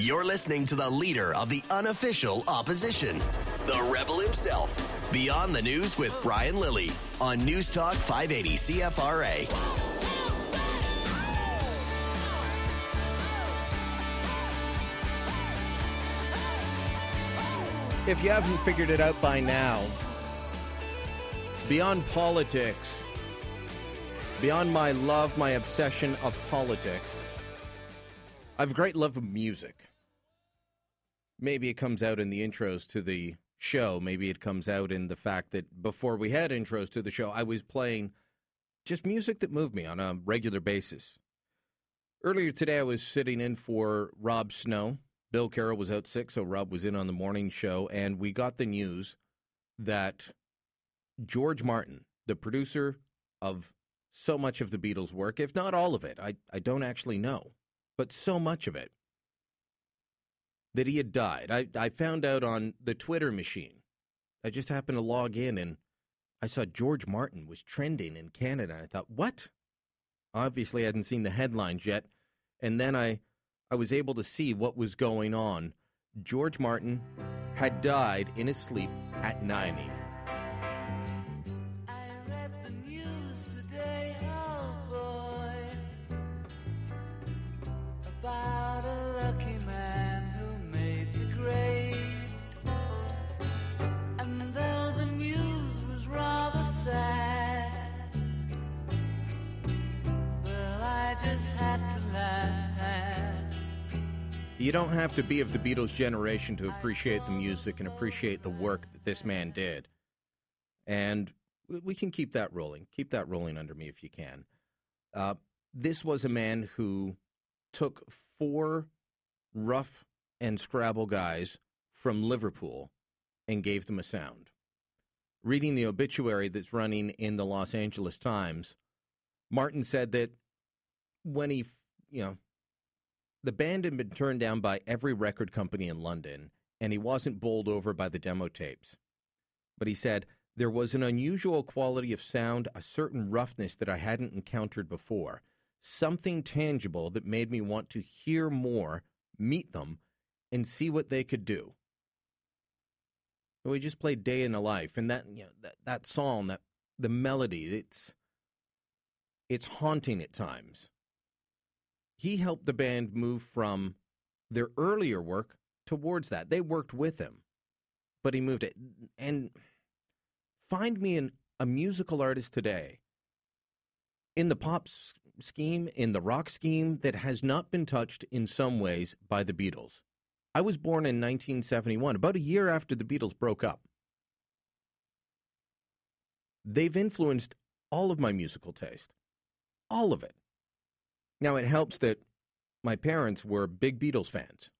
You're listening to the leader of the unofficial opposition, the rebel himself. Beyond the News with Brian Lilley on News Talk 580 CFRA. If you haven't figured it out by now, beyond politics, beyond my love, my obsession of politics, I have a great love of music. Maybe it comes out in the intros to the show. Maybe it comes out in the fact that before we had intros to the show, I was playing just music that moved me on a regular basis. Earlier today, I was sitting in for Rob Snow. Bill Carroll was out sick, so Rob was in on the morning show, and we got the news that George Martin, the producer of so much of the Beatles' work, if not all of it, I, I don't actually know, but so much of it, that he had died. I, I found out on the Twitter machine. I just happened to log in and I saw George Martin was trending in Canada. I thought, what? Obviously, I hadn't seen the headlines yet. And then I, I was able to see what was going on. George Martin had died in his sleep at 90. You don't have to be of the Beatles generation to appreciate the music and appreciate the work that this man did. And we can keep that rolling. Keep that rolling under me if you can. Uh, this was a man who took four rough and scrabble guys from Liverpool and gave them a sound. Reading the obituary that's running in the Los Angeles Times, Martin said that when he, you know, the band had been turned down by every record company in London, and he wasn't bowled over by the demo tapes. But he said, There was an unusual quality of sound, a certain roughness that I hadn't encountered before, something tangible that made me want to hear more, meet them, and see what they could do. We just played "Day in the Life," and that you know that that song, that the melody, it's it's haunting at times he helped the band move from their earlier work towards that. They worked with him, but he moved it. And find me an, a musical artist today in the pop scheme, in the rock scheme, that has not been touched in some ways by the Beatles. I was born in 1971, about a year after the Beatles broke up. They've influenced all of my musical taste, all of it. Now, it helps that my parents were big Beatles fans.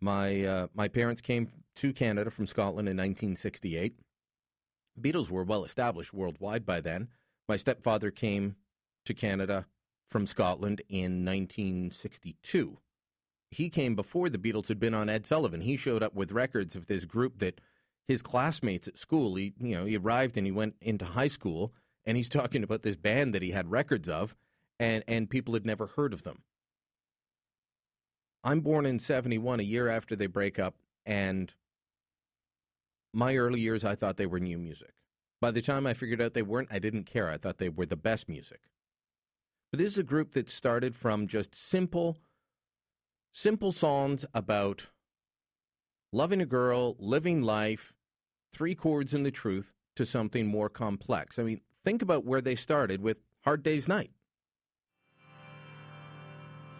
My, uh, my parents came to Canada from Scotland in 1968. Beatles were well established worldwide by then. My stepfather came to Canada from Scotland in 1962. He came before the Beatles had been on Ed Sullivan. He showed up with records of this group that his classmates at school. He, you know, he arrived and he went into high school, and he's talking about this band that he had records of, and and people had never heard of them. I'm born in 71, a year after they break up, and my early years, I thought they were new music. By the time I figured out they weren't, I didn't care. I thought they were the best music. But this is a group that started from just simple, simple songs about loving a girl, living life, three chords and the truth, to something more complex. I mean, think about where they started with Hard Day's Night.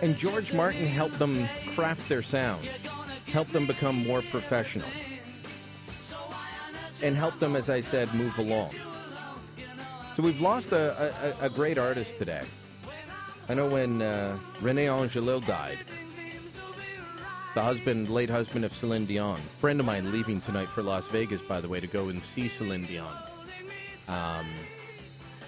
And George Martin helped them craft their sound, helped them become more professional, and helped them, as I said, move along. So we've lost a, a, a great artist today. I know when uh, Rene Angelil died, the husband, late husband of Celine Dion. Friend of mine leaving tonight for Las Vegas, by the way, to go and see Celine Dion. Um,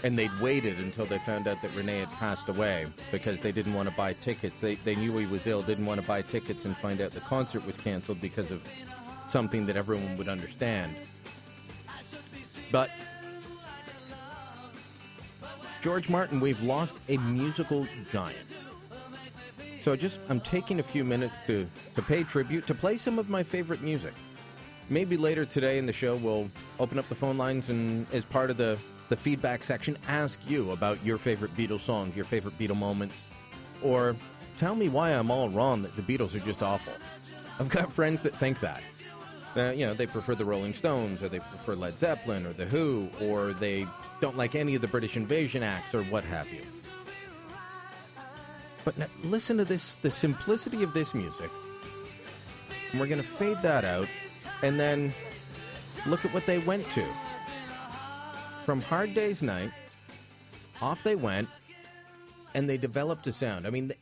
and they'd waited until they found out that Renee had passed away because they didn't want to buy tickets. They, they knew he was ill, didn't want to buy tickets and find out the concert was canceled because of something that everyone would understand. But George Martin, we've lost a musical giant. So I just I'm taking a few minutes to to pay tribute, to play some of my favorite music. Maybe later today in the show we'll open up the phone lines and as part of the the feedback section ask you about your favorite Beatles songs, your favorite Beatle moments, or tell me why I'm all wrong that the Beatles are just awful. I've got friends that think that. Uh, you know, they prefer the Rolling Stones, or they prefer Led Zeppelin, or The Who, or they don't like any of the British invasion acts, or what have you. But now, listen to this the simplicity of this music. And we're going to fade that out, and then look at what they went to. From Hard Day's Night, off they went, and they developed a sound. I mean,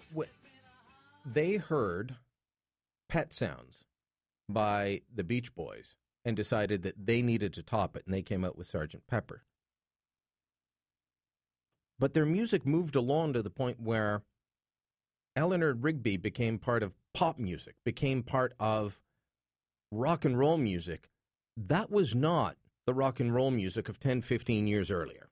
they, heard Pet Sounds by the Beach Boys and decided that they needed to top it, and they came out with Sergeant Pepper. But their music moved along to the point where Eleanor Rigby became part of pop music, became part of rock and roll music. That was not the rock and roll music of 10, 15 years earlier.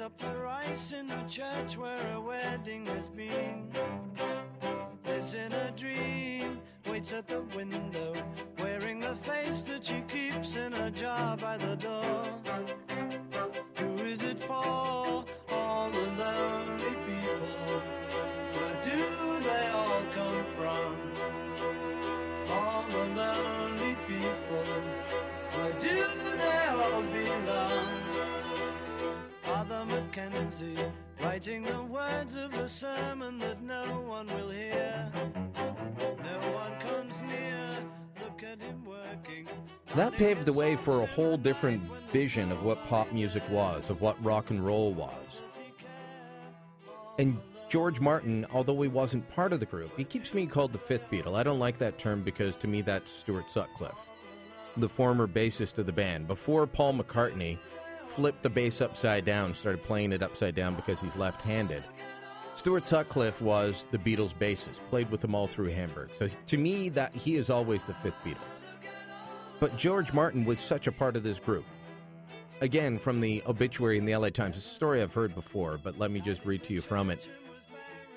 up the rice in the church where a wedding has been. Lives in a dream, waits at the window, wearing the face that she keeps in a jar by the door. Who is it for? All the lonely people. Where do they all come from? All the lonely people. Where do they all belong? Father Mackenzie, writing the words of a sermon that no one will hear. That paved the way for a whole different vision of what pop music was, of what rock and roll was. And George Martin, although he wasn't part of the group, he keeps being called the fifth Beatle. I don't like that term because to me that's Stuart Sutcliffe, the former bassist of the band. Before Paul McCartney, flipped the bass upside down, started playing it upside down because he's left handed. Stuart Sutcliffe was the Beatles' bassist, played with them all through Hamburg. So to me, that he is always the fifth Beatle. But George Martin was such a part of this group. Again, from the obituary in the LA Times, it's a story I've heard before, but let me just read to you from it.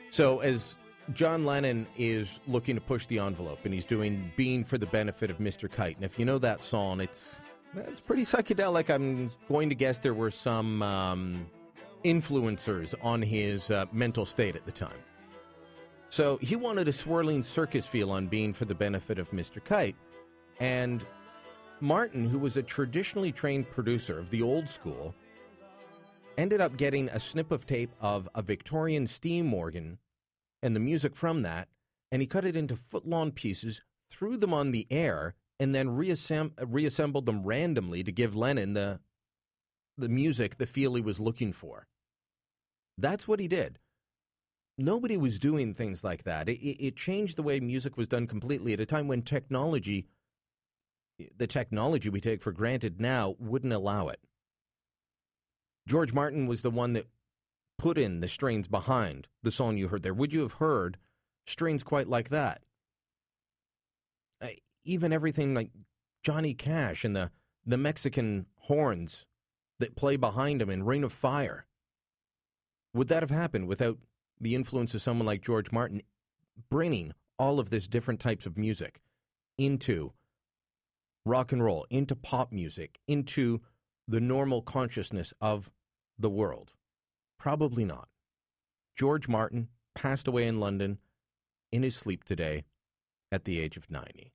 So, as John Lennon is looking to push the envelope and he's doing Being for the Benefit of Mr. Kite. And if you know that song, it's it's pretty psychedelic. I'm going to guess there were some um, influencers on his uh, mental state at the time. So he wanted a swirling circus feel on being for the benefit of Mr. Kite. And Martin, who was a traditionally trained producer of the old school, ended up getting a snip of tape of a Victorian steam organ and the music from that, and he cut it into foot long pieces, threw them on the air, and then reassemb- reassembled them randomly to give Lennon the the music, the feel he was looking for. That's what he did. Nobody was doing things like that. It, it, changed the way music was done completely at a time when technology, the technology we take for granted now, wouldn't allow it. George Martin was the one that put in the strains behind the song you heard there. Would you have heard strains quite like that? even everything like Johnny Cash and the, the Mexican horns that play behind him in Ring of Fire. Would that have happened without the influence of someone like George Martin bringing all of this different types of music into rock and roll, into pop music, into the normal consciousness of the world? Probably not. George Martin passed away in London in his sleep today at the age of 90.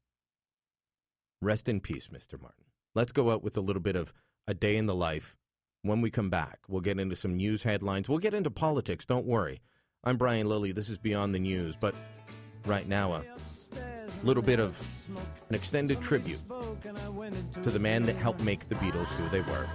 Rest in peace, Mr. Martin. Let's go out with a little bit of a day in the life. When we come back, we'll get into some news headlines. We'll get into politics, don't worry. I'm Brian Lilley. This is Beyond the News. But right now, A little bit of an extended tribute to the man that helped make the Beatles who they were.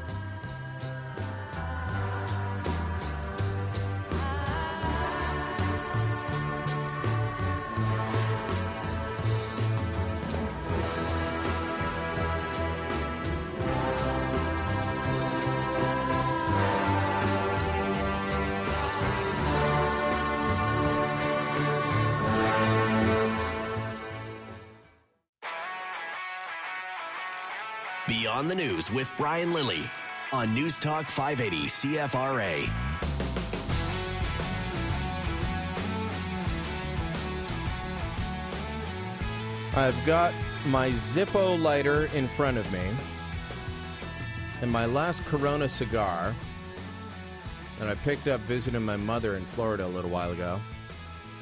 News with Brian Lilley on News Talk 580 CFRA. I've got my Zippo lighter in front of me and my last Corona cigar that I picked up visiting my mother in Florida a little while ago.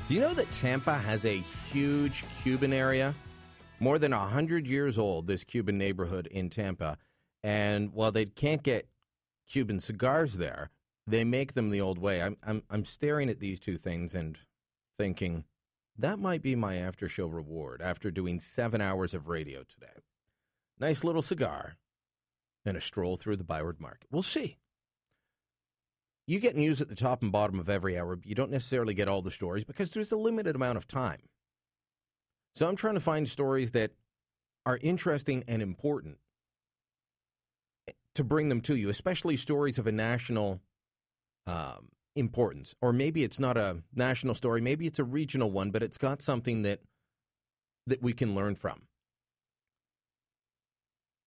Do you know that Tampa has a huge Cuban area? More than 100 years old, this Cuban neighborhood in Tampa. And while they can't get Cuban cigars there, they make them the old way. I'm, I'm, I'm staring at these two things and thinking, that might be my after show reward after doing seven hours of radio today. Nice little cigar and a stroll through the Byward Market. We'll see. You get news at the top and bottom of every hour. but You don't necessarily get all the stories because there's a limited amount of time. So I'm trying to find stories that are interesting and important to bring them to you, especially stories of a national um, importance. Or maybe it's not a national story, maybe it's a regional one, but it's got something that that we can learn from.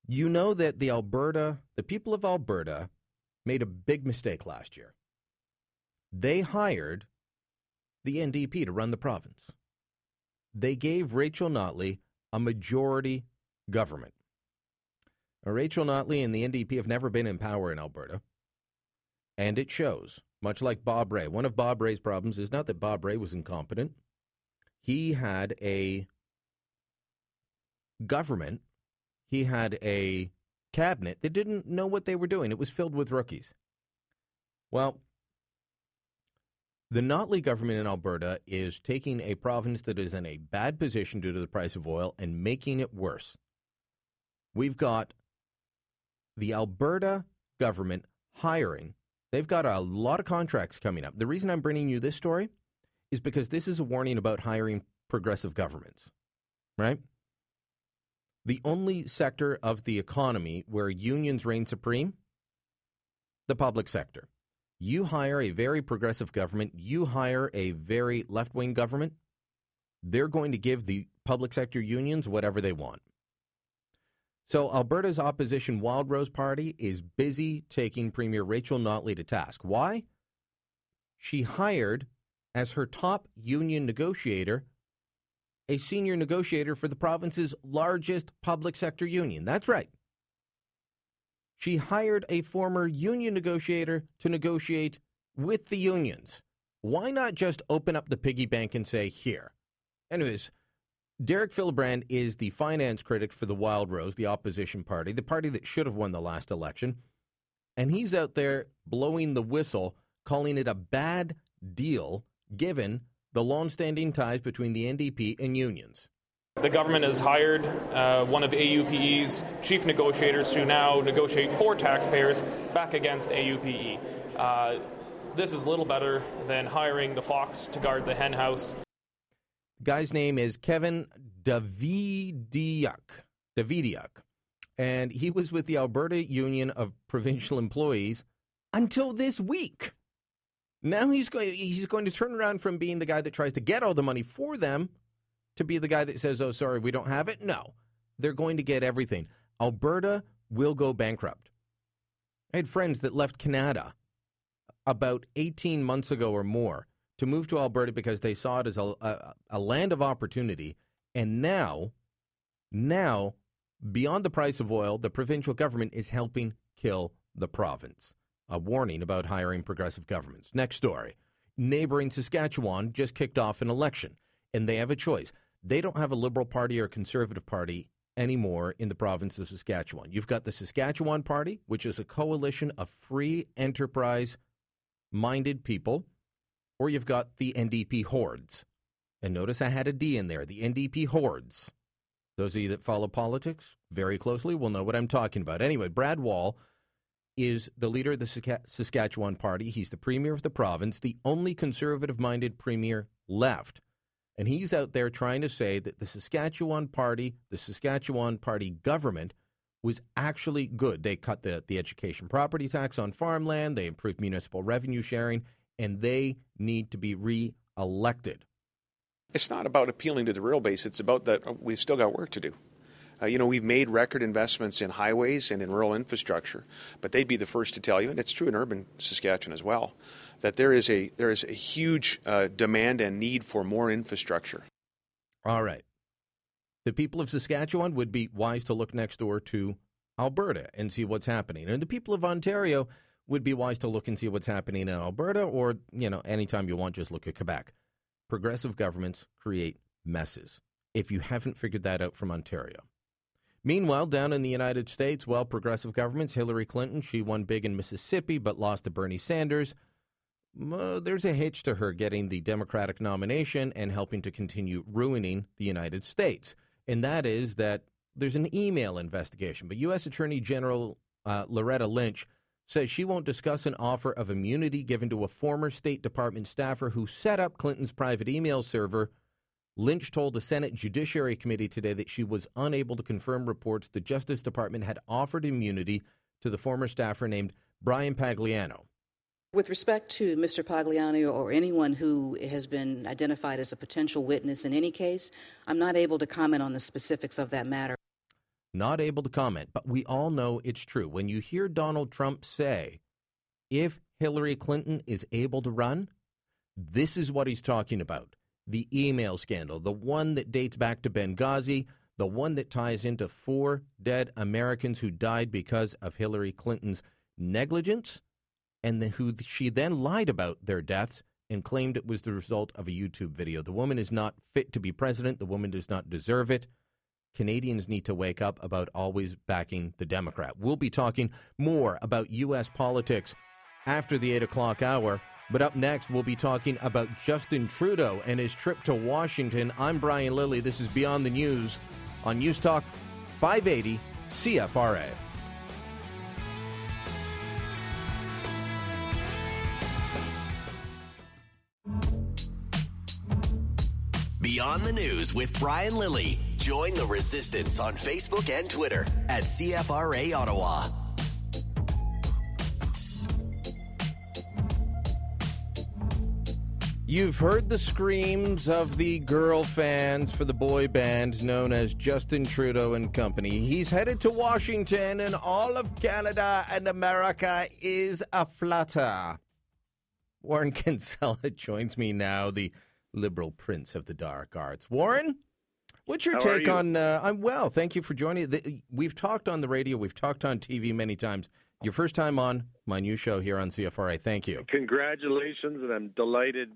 You know that the Alberta, the people of Alberta, made a big mistake last year. They hired the NDP to run the province. They gave Rachel Notley a majority government. Now, Rachel Notley and the NDP have never been in power in Alberta, and it shows. Much like Bob Rae. One of Bob Rae's problems is not that Bob Rae was incompetent. He had a government, he had a cabinet that didn't know what they were doing. It was filled with rookies. Well, the Notley government in Alberta is taking a province that is in a bad position due to the price of oil and making it worse. We've got the Alberta government hiring. They've got a lot of contracts coming up. The reason I'm bringing you this story is because this is a warning about hiring progressive governments, right? The only sector of the economy where unions reign supreme, the public sector. You hire a very progressive government, you hire a very left wing government, they're going to give the public sector unions whatever they want. So Alberta's opposition Wildrose Party is busy taking Premier Rachel Notley to task. Why? She hired as her top union negotiator a senior negotiator for the province's largest public sector union. That's right. She hired a former union negotiator to negotiate with the unions. Why not just open up the piggy bank and say, here? Anyways, Derek Fildebrandt is the finance critic for the Wildrose, the opposition party, the party that should have won the last election. And he's out there blowing the whistle, calling it a bad deal given the long-standing ties between the NDP and unions. The government has hired uh, one of AUPE's chief negotiators to now negotiate for taxpayers back against AUPE. Uh, this is little better than hiring the fox to guard the henhouse. Guy's name is Kevin Davediuk. Davediuk. And he was with the Alberta Union of Provincial Employees until this week. Now he's going he's going to turn around from being the guy that tries to get all the money for them to be the guy that says, "Oh, sorry, we don't have it." No. They're going to get everything. Alberta will go bankrupt. I had friends that left Canada about 18 months ago or more to move to Alberta because they saw it as a, a, a land of opportunity. And now, now, beyond the price of oil, the provincial government is helping kill the province a warning about hiring progressive governments. Next story. Neighboring Saskatchewan just kicked off an election, and they have a choice. They don't have a Liberal Party or Conservative Party anymore in the province of Saskatchewan. You've got the Saskatchewan Party, which is a coalition of free enterprise minded people, or you've got the NDP hordes. And notice I had a D in there, the NDP hordes. Those of you that follow politics very closely will know what I'm talking about. Anyway, Brad Wall is the leader of the Saskatchewan Party. He's the premier of the province, the only conservative minded premier left. And he's out there trying to say that the Saskatchewan Party, the Saskatchewan Party government, was actually good. They cut the, the education property tax on farmland, they improved municipal revenue sharing, and they need to be re elected. It's not about appealing to the real base, it's about that uh, we've still got work to do. Uh, you know, we've made record investments in highways and in rural infrastructure, but they'd be the first to tell you, and it's true in urban Saskatchewan as well, that there is a there is a huge uh, demand and need for more infrastructure. All right, the people of Saskatchewan would be wise to look next door to Alberta and see what's happening, and the people of Ontario would be wise to look and see what's happening in Alberta, or you know, anytime you want, just look at Quebec. Progressive governments create messes. If you haven't figured that out from Ontario. Meanwhile, down in the United States, well, progressive governments, Hillary Clinton, she won big in Mississippi but lost to Bernie Sanders. There's a hitch to her getting the Democratic nomination and helping to continue ruining the United States. And that is that there's an email investigation. But U.S. Attorney General uh, Loretta Lynch says she won't discuss an offer of immunity given to a former State Department staffer who set up Clinton's private email server Lynch told the Senate Judiciary Committee today that she was unable to confirm reports the Justice Department had offered immunity to the former staffer named Bryan Pagliano. With respect to Mr. Pagliano or anyone who has been identified as a potential witness in any case, I'm not able to comment on the specifics of that matter. Not able to comment, but we all know it's true. When you hear Donald Trump say, if Hillary Clinton is able to run, this is what he's talking about the email scandal, the one that dates back to Benghazi, the one that ties into four dead Americans who died because of Hillary Clinton's negligence, and who she then lied about their deaths and claimed it was the result of a YouTube video. The woman is not fit to be president. The woman does not deserve it. Canadians need to wake up about always backing the Democrat. We'll be talking more about U.S. politics after the 8 o'clock hour. But up next, we'll be talking about Justin Trudeau and his trip to Washington. I'm Brian Lilley. This is Beyond the News on News Talk 580 CFRA. Beyond the News with Brian Lilley. Join the resistance on Facebook and Twitter at CFRA Ottawa. You've heard the screams of the girl fans for the boy band known as Justin Trudeau and Company. He's headed to Washington, and all of Canada and America is a flutter. Warren Kinsella joins me now, the liberal prince of the dark arts. Warren, what's your How take you? on? Uh, I'm well, thank you for joining. We've talked on the radio, we've talked on TV many times. Your first time on my new show here on CFRA. Thank you. Congratulations, and I'm delighted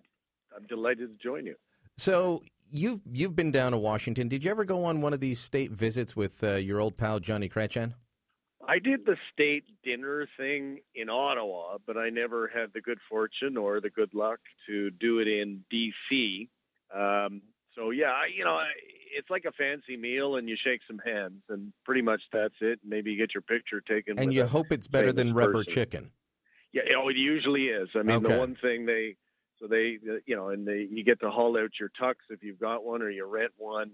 I'm delighted to join you. So you've you've been down to Washington. Did you ever go on one of these state visits with uh, your old pal Johnny Chrétien? I did the state dinner thing in Ottawa, but I never had the good fortune or the good luck to do it in D.C. Um, so yeah, I, you know, I, it's like a fancy meal, and you shake some hands, and pretty much that's it. Maybe you get your picture taken. And you hope it's better than rubber person. chicken. Yeah, oh, it usually is. I mean, Okay. the one thing they so they you know, and they you get to haul out your tux if you've got one or you rent one,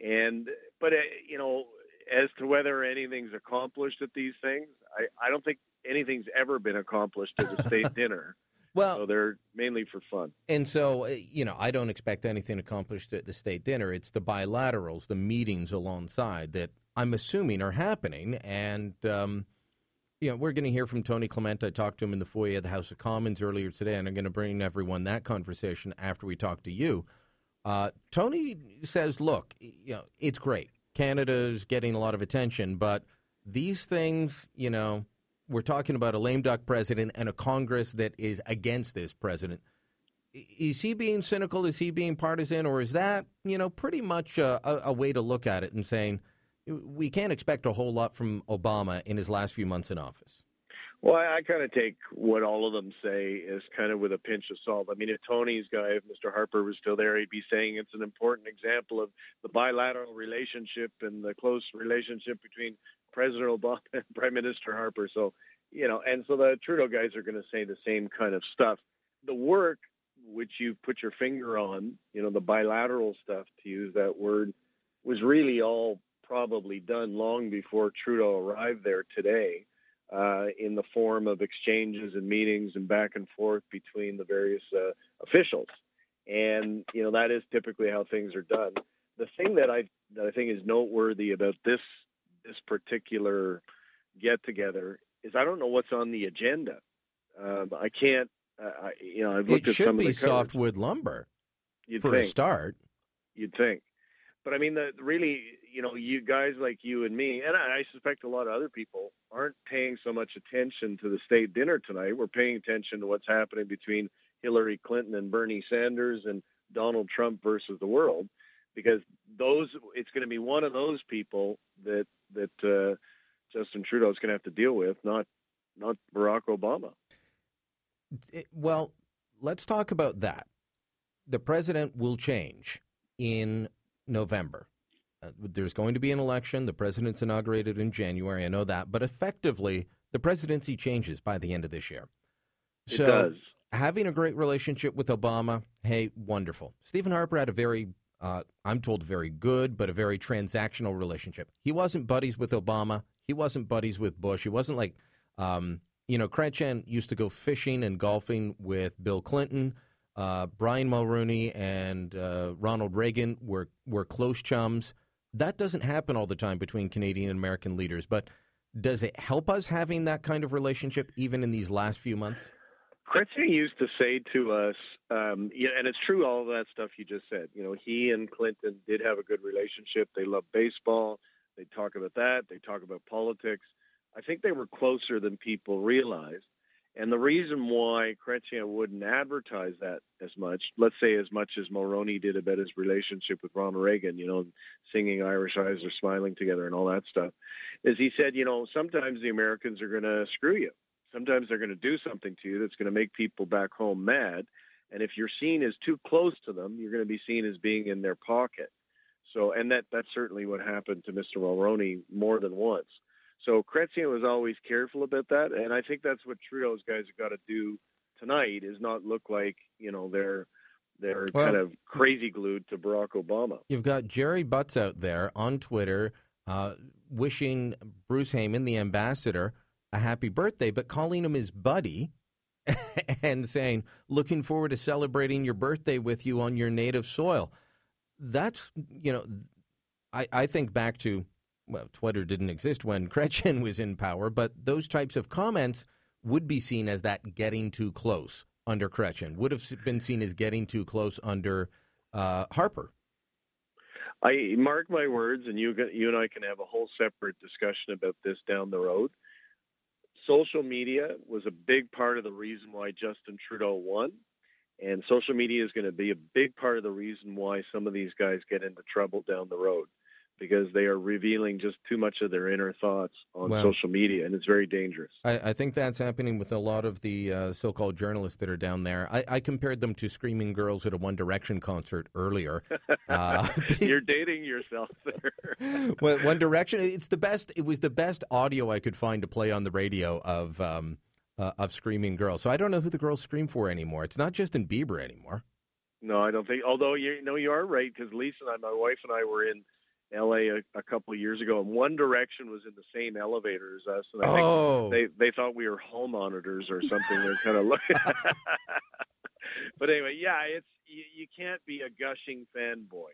and but uh, you know, as to whether anything's accomplished at these things, I I don't think anything's ever been accomplished at a state dinner. Well, So they're mainly for fun. And so, uh, you know, I don't expect anything accomplished at the state dinner. It's the bilaterals, the meetings alongside that I'm assuming are happening. And, um, you know, we're going to hear from Tony Clement. I talked to him in the foyer of the House of Commons earlier today, and I'm going to bring everyone that conversation after we talk to you. Uh, Tony says, look, you know, it's great. Canada's getting a lot of attention, but these things, you know, we're talking about a lame duck president and a Congress that is against this president. Is he being cynical? Is he being partisan? Or is that, you know, pretty much a, a, way to look at it and saying we can't expect a whole lot from Obama in his last few months in office? Well, I, I kind of take what all of them say as kind of with a pinch of salt. I mean, if Tony's guy, if Mr. Harper was still there, he'd be saying it's an important example of the bilateral relationship and the close relationship between President Obama and Prime Minister Harper. So, you know, and so the Trudeau guys are going to say the same kind of stuff. The work which you put your finger on, you know, the bilateral stuff, to use that word, was really all probably done long before Trudeau arrived there today uh, in the form of exchanges and meetings and back and forth between the various uh, officials. And you know that is typically how things are done. The thing that I that I think is noteworthy about this this particular get together is I don't know what's on the agenda. Um, I can't. Uh, I, you know, I've looked it at some of the should be softwood lumber You'd for think. a start. You'd think. But I mean, the really, you know, you guys like you and me, and I suspect a lot of other people aren't paying so much attention to the state dinner tonight. We're paying attention to what's happening between Hillary Clinton and Bernie Sanders and Donald Trump versus the world, because those it's going to be one of those people that that uh, Justin Trudeau is going to have to deal with, not not Barack Obama. It- well, let's talk about that. The president will change in November. Uh, there's going to be an election. The president's inaugurated in January. I know that. But effectively, the presidency changes by the end of this year. It So does. having a great relationship with Obama, hey, wonderful. Stephen Harper had a very, uh, I'm told, very good, but a very transactional relationship. He wasn't buddies with Obama. He wasn't buddies with Bush. He wasn't like, um, you know, Chrétien used to go fishing and golfing with Bill Clinton. Uh, Brian Mulroney and uh, Ronald Reagan were were close chums. That doesn't happen all the time between Canadian and American leaders, but does it help us having that kind of relationship even in these last few months? Chrétien used to say to us, um, yeah, and it's true, all that stuff you just said. You know, he and Clinton did have a good relationship. They love baseball. They talk about that. They talk about politics. I think they were closer than people realized. And the reason why Chrétien wouldn't advertise that as much, let's say as much as Mulroney did about his relationship with Ronald Reagan, you know, singing Irish Eyes or Smiling together and all that stuff, is he said, you know, sometimes the Americans are going to screw you sometimes they're going to do something to you that's going to make people back home mad. And if you're seen as too close to them, you're going to be seen as being in their pocket. So, and that that's certainly what happened to Mr. Mulroney more than once. So Chrétien was always careful about that, and I think that's what Trudeau's guys have got to do tonight is not look like you know they're they're Well- kind of crazy glued to Barack Obama. You've got Gerry Butts out there on Twitter uh, wishing Bruce Heyman, the ambassador, a happy birthday, but calling him his buddy and saying, looking forward to celebrating your birthday with you on your native soil. That's, you know, I, I think back to, well, Twitter didn't exist when Chrétien was in power, but those types of comments would be seen as that getting too close under Chrétien, would have been seen as getting too close under uh, Harper. I mark my words, and you you and I can have a whole separate discussion about this down the road. Social media was a big part of the reason why Justin Trudeau won, and social media is going to be a big part of the reason why some of these guys get into trouble down the road because they are revealing just too much of their inner thoughts on Well- social media, and it's very dangerous. I, I think that's happening with a lot of the uh, so-called journalists that are down there. I, I compared them to screaming girls at a One Direction concert earlier. Uh, You're dating yourself there. well, One Direction, it's the best. It was the best audio I could find to play on the radio of um, uh, of screaming girls. So I don't know who the girls scream for anymore. It's not Justin Bieber anymore. No, I don't think. Although you know you are right because Lisa and I, my wife and I, were in L.A. a, a couple of years ago, and One Direction was in the same elevator as us, and I think Oh, they they thought we were hall monitors or something. They're kind of looking. but anyway, yeah, it's you, you can't be a gushing fanboy,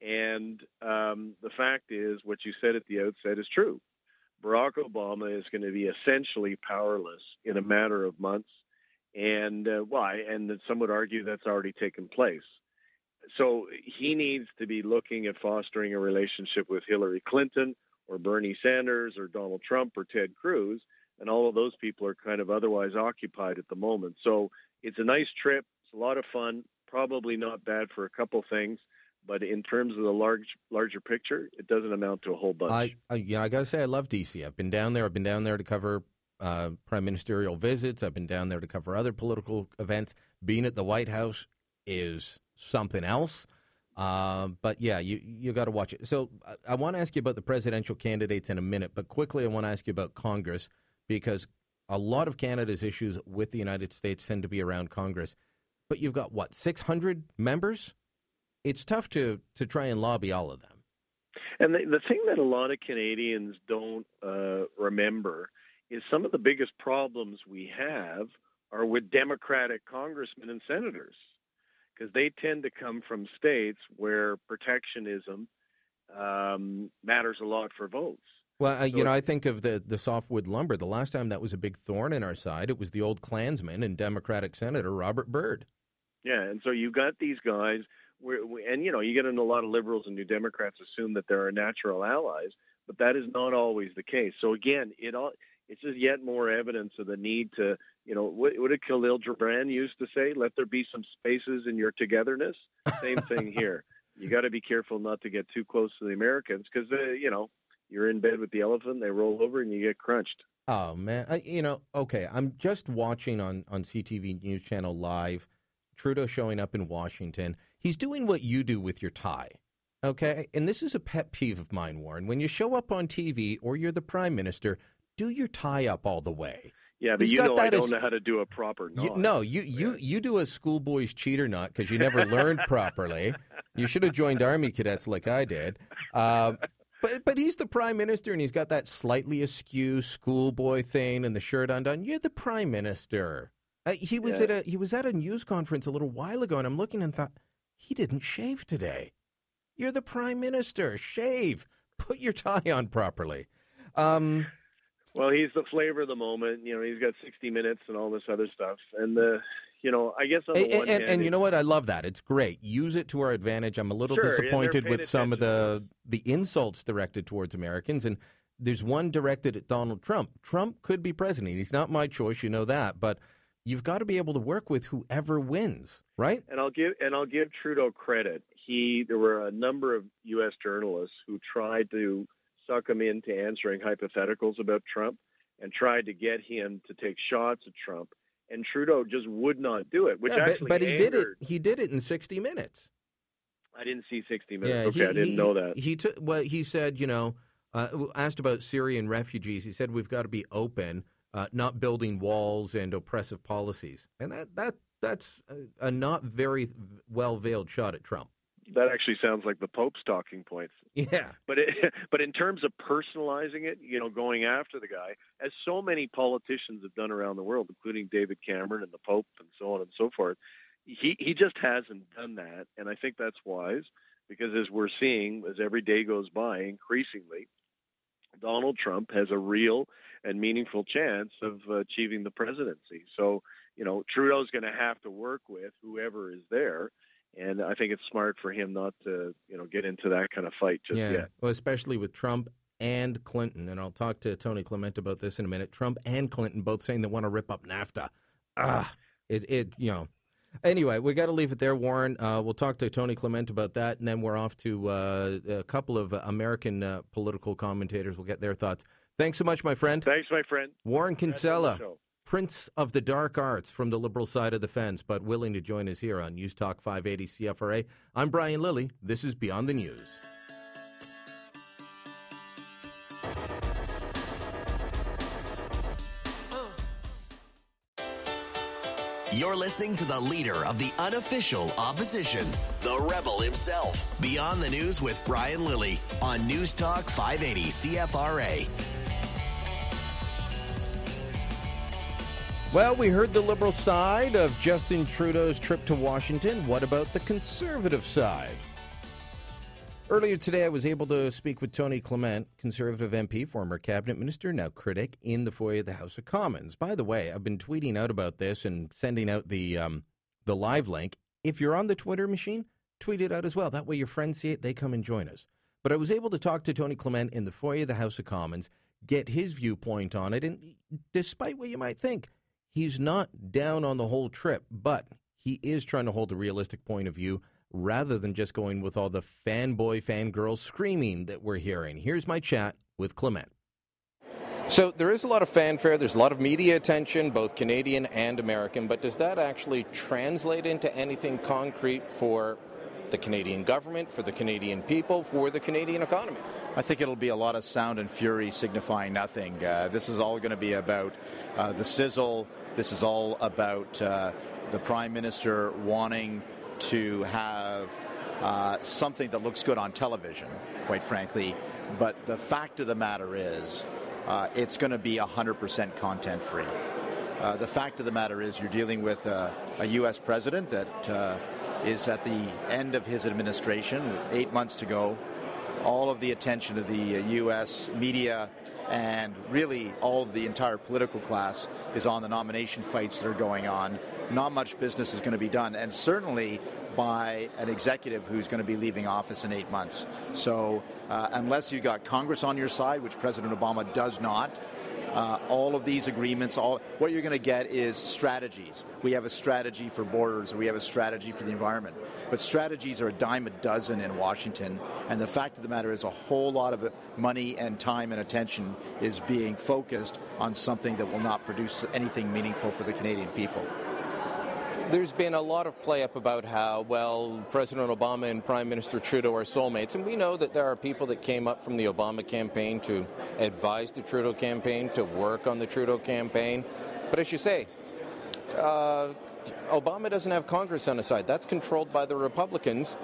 and um, the fact is, what you said at the outset is true. Barack Obama is going to be essentially powerless in a matter of months, and uh, why? And some would argue that's already taken place. So he needs to be looking at fostering a relationship with Hillary Clinton or Bernie Sanders or Donald Trump or Ted Cruz, and all of those people are kind of otherwise occupied at the moment. So it's a nice trip. It's a lot of fun. Probably not bad for a couple things, but in terms of the large larger picture, it doesn't amount to a whole bunch. I, I yeah, I gotta say I love DC. I've been down there. I've been down there to cover uh, prime ministerial visits. I've been down there to cover other political events. Being at the White House is something else. Uh, but yeah, you you got to watch it. So I, I want to ask you about the presidential candidates in a minute, but quickly I want to ask you about Congress because a lot of Canada's issues with the United States tend to be around Congress. But you've got what six hundred members. It's tough to to try and lobby all of them. And the, the thing that a lot of Canadians don't uh, remember is some of the biggest problems we have are with Democratic congressmen and senators because they tend to come from states where protectionism um, matters a lot for votes. Well, uh, you know, I think of the the softwood lumber. The last time that was a big thorn in our side, it was the old Klansman and Democratic Senator Robert Byrd. Yeah, and so you got these guys, where, and you know, you get in a lot of liberals and New Democrats assume that there are natural allies, but that is not always the case. So again, it all it's just yet more evidence of the need to, you know, what, what did Khalil Gibran used to say? Let there be some spaces in your togetherness. Same thing here. You got to be careful not to get too close to the Americans because, uh, you know, you're in bed with the elephant, they roll over, and you get crunched. Oh man, I, you know, okay. I'm just watching on on CTV News Channel live. Trudeau showing up in Washington. He's doing what you do with your tie. Okay, and this is a pet peeve of mine, Warren. When you show up on TV or you're the prime minister, do your tie up all the way. Yeah, but He's you know I don't as, know how to do a proper knot. You, no, you, you, you do a schoolboy's cheater knot because you never learned properly. You should have joined Army cadets like I did. Uh, but but he's the prime minister and he's got that slightly askew schoolboy thing and the shirt undone. You're the prime minister. Uh, he was yeah. at a he was at a news conference a little while ago, and I'm looking and thought he didn't shave today. You're the prime minister. Shave. Put your tie on properly. Um, well, he's the flavor of the moment. You know, he's got 60 minutes and all this other stuff. And the, you know, I guess on the and, one and, hand, and you know what? I love that. It's great. Use it to our advantage. I'm a little sure, disappointed with some of the the insults directed towards Americans, and there's one directed at Donald Trump. Trump could be president. He's not my choice. You know that, but you've got to be able to work with whoever wins, right? And I'll give and I'll give Trudeau credit. He there were a number of U.S. journalists who tried to suck him into answering hypotheticals about Trump and tried to get him to take shots at Trump. And Trudeau just would not do it, which yeah, actually but, but he did it. He did it in sixty minutes. I didn't see sixty minutes. Yeah, okay, he, I didn't he, know that. He took. Well, he said, you know, uh, asked about Syrian refugees. He said we've got to be open, uh, not building walls and oppressive policies. And that that that's a, a not very well veiled shot at Trump that actually sounds like the Pope's talking points. Yeah. But it, but in terms of personalizing it, you know, going after the guy, as so many politicians have done around the world, including David Cameron and the Pope and so on and so forth, he he just hasn't done that, and I think that's wise because as we're seeing, as every day goes by, increasingly, Donald Trump has a real and meaningful chance of achieving the presidency. So, you know, Trudeau's going to have to work with whoever is there and I think it's smart for him not to, you know, get into that kind of fight just yeah. yet. Well, especially with Trump and Clinton, and I'll talk to Tony Clement about this in a minute. Trump and Clinton both saying they want to rip up NAFTA. Ah, it, it, you know. Anyway, we got to leave it there, Warren. Uh, we'll talk to Tony Clement about that, and then we're off to uh, a couple of American uh, political commentators. We'll get their thoughts. Thanks so much, my friend. Thanks, my friend. Warren Kinsella. Prince of the Dark Arts from the liberal side of the fence, but willing to join us here on News Talk 580 CFRA. I'm Brian Lilley. This is Beyond the News. You're listening to the leader of the unofficial opposition, the rebel himself. Beyond the News with Brian Lilley on News Talk 580 CFRA. Well, we heard the liberal side of Justin Trudeau's trip to Washington. What about the conservative side? Earlier today, I was able to speak with Tony Clement, conservative MP, former cabinet minister, now critic, in the foyer of the House of Commons. By the way, I've been tweeting out about this and sending out the um, the live link. If you're on the Twitter machine, tweet it out as well. That way, your friends see it; they come and join us. But I was able to talk to Tony Clement in the foyer of the House of Commons, get his viewpoint on it, and despite what you might think he's not down on the whole trip, but he is trying to hold a realistic point of view rather than just going with all the fanboy, fangirl screaming that we're hearing. Here's my chat with Clement. So there is a lot of fanfare, there's a lot of media attention, both Canadian and American, but does that actually translate into anything concrete for the Canadian government, for the Canadian people, for the Canadian economy? I think it'll be a lot of sound and fury signifying nothing. Uh, this is all going to be about uh, the sizzle. This is all about uh, the Prime Minister wanting to have uh, something that looks good on television, quite frankly. But the fact of the matter is, uh, it's going to be 100% content free. Uh, the fact of the matter is, you're dealing with a U.S. president that uh, is at the end of his administration, eight months to go. All of the attention of the U.S. media and really all the entire political class is on the nomination fights that are going on. Not much business is going to be done, and certainly by an executive who's going to be leaving office in eight months. So, uh, unless you've got Congress on your side, which President Obama does not, uh, all of these agreements, all what you're going to get is strategies. We have a strategy for borders, we have a strategy for the environment, but strategies are a dime a dozen in Washington. And the fact of the matter is, a whole lot of money and time and attention is being focused on something that will not produce anything meaningful for the Canadian people there's been a lot of play up about how, well, President Obama and Prime Minister Trudeau are soulmates. And we know that there are people that came up from the Obama campaign to advise the Trudeau campaign, to work on the Trudeau campaign. But as you say, uh, Obama doesn't have Congress on his side. That's controlled by the Republicans.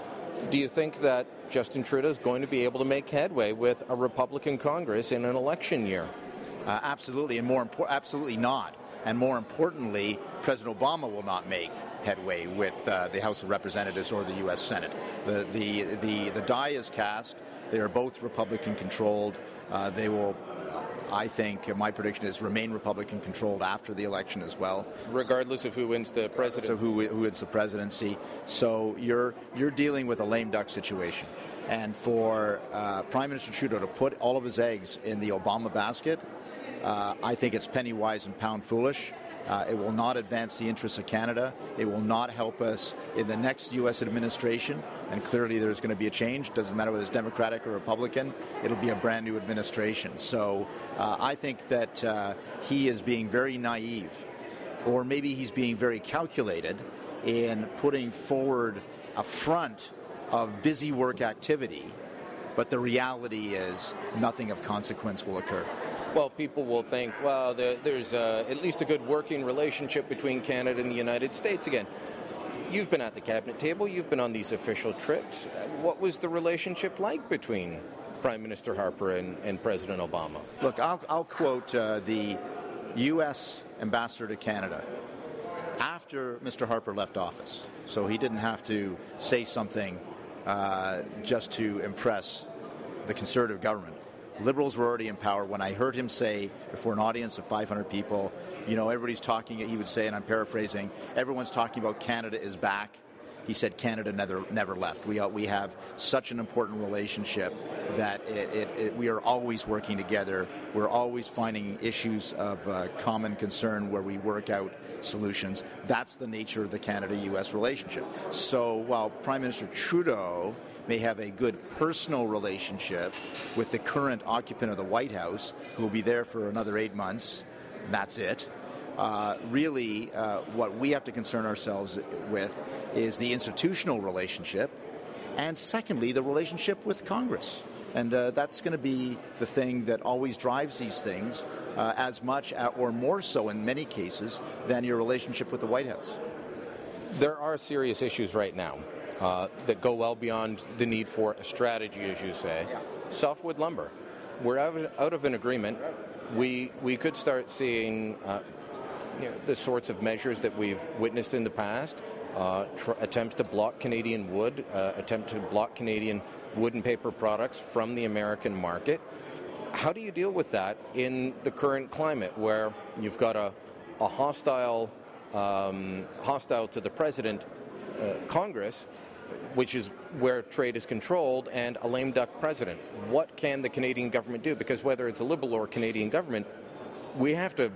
Do you think that Justin Trudeau is going to be able to make headway with a Republican Congress in an election year? Uh, absolutely, and more important, absolutely not. And more importantly, President Obama will not make headway with uh, the House of Representatives or the U.S. Senate. The, the, the, the die is cast. They are both Republican controlled. Uh, they will, uh, I think, my prediction is remain Republican controlled after the election as well. Regardless of who wins the presidency. Of who, who wins the presidency. So you're, you're dealing with a lame duck situation. And for uh, Prime Minister Trudeau to put all of his eggs in the Obama basket, uh, I think it's penny wise and pound foolish. Uh, it will not advance the interests of Canada. It will not help us in the next U.S. administration. And clearly, there's going to be a change. Doesn't matter whether it's Democratic or Republican. It'll be a brand new administration. So uh, I think that uh, he is being very naive, or maybe he's being very calculated in putting forward a front of busy work activity. But the reality is, nothing of consequence will occur well, people will think, well, there, there's uh, at least a good working relationship between Canada and the United States. Again, you've been at the cabinet table, you've been on these official trips. What was the relationship like between Prime Minister Harper and, and President Obama? Look, I'll, I'll quote uh, the U.S. ambassador to Canada after Mr. Harper left office. So he didn't have to say something uh, just to impress the conservative government. Liberals were already in power. When I heard him say before an audience of 500 people, you know, everybody's talking, he would say, and I'm paraphrasing, everyone's talking about Canada is back. He said Canada never never left. We we have such an important relationship that it, it, it, we are always working together. We're always finding issues of uh, common concern where we work out solutions. That's the nature of the Canada-U.S. relationship. So while Prime Minister Trudeau may have a good personal relationship with the current occupant of the White House, who will be there for another eight months. That's it. Uh, really, uh, what we have to concern ourselves with is the institutional relationship, and secondly, the relationship with Congress. And uh, that's going to be the thing that always drives these things uh, as much uh, or more so in many cases than your relationship with the White House. There are serious issues right now uh, that go well beyond the need for a strategy, as you say. Yeah. Softwood lumber. We're out of, out of an agreement. We we could start seeing uh, you know, the sorts of measures that we've witnessed in the past. Uh, tr- attempts to block Canadian wood, uh, attempt to block Canadian wood and paper products from the American market. How do you deal with that in the current climate where you've got a, a hostile, um, hostile to the president uh, Congress which is where trade is controlled, and a lame duck president. What can the Canadian government do? Because whether it's a Liberal or Canadian government, we have to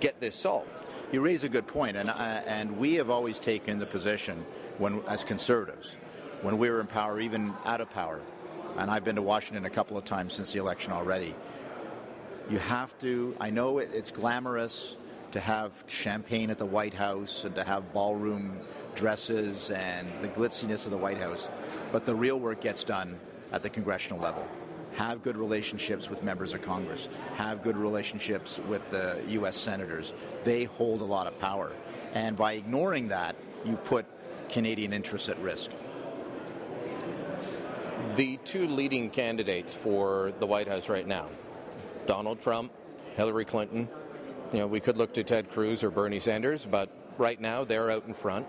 get this solved. You raise a good point, and uh, and we have always taken the position when, as conservatives, when we were in power, even out of power, and I've been to Washington a couple of times since the election already. You have to, I know it, it's glamorous to have champagne at the White House and to have ballroom dresses and the glitziness of the White House, but the real work gets done at the congressional level. Have good relationships with members of Congress. Have good relationships with the U.S. senators. They hold a lot of power. And by ignoring that, you put Canadian interests at risk. The two leading candidates for the White House right now, Donald Trump, Hillary Clinton. You know, we could look to Ted Cruz or Bernie Sanders, but right now they're out in front.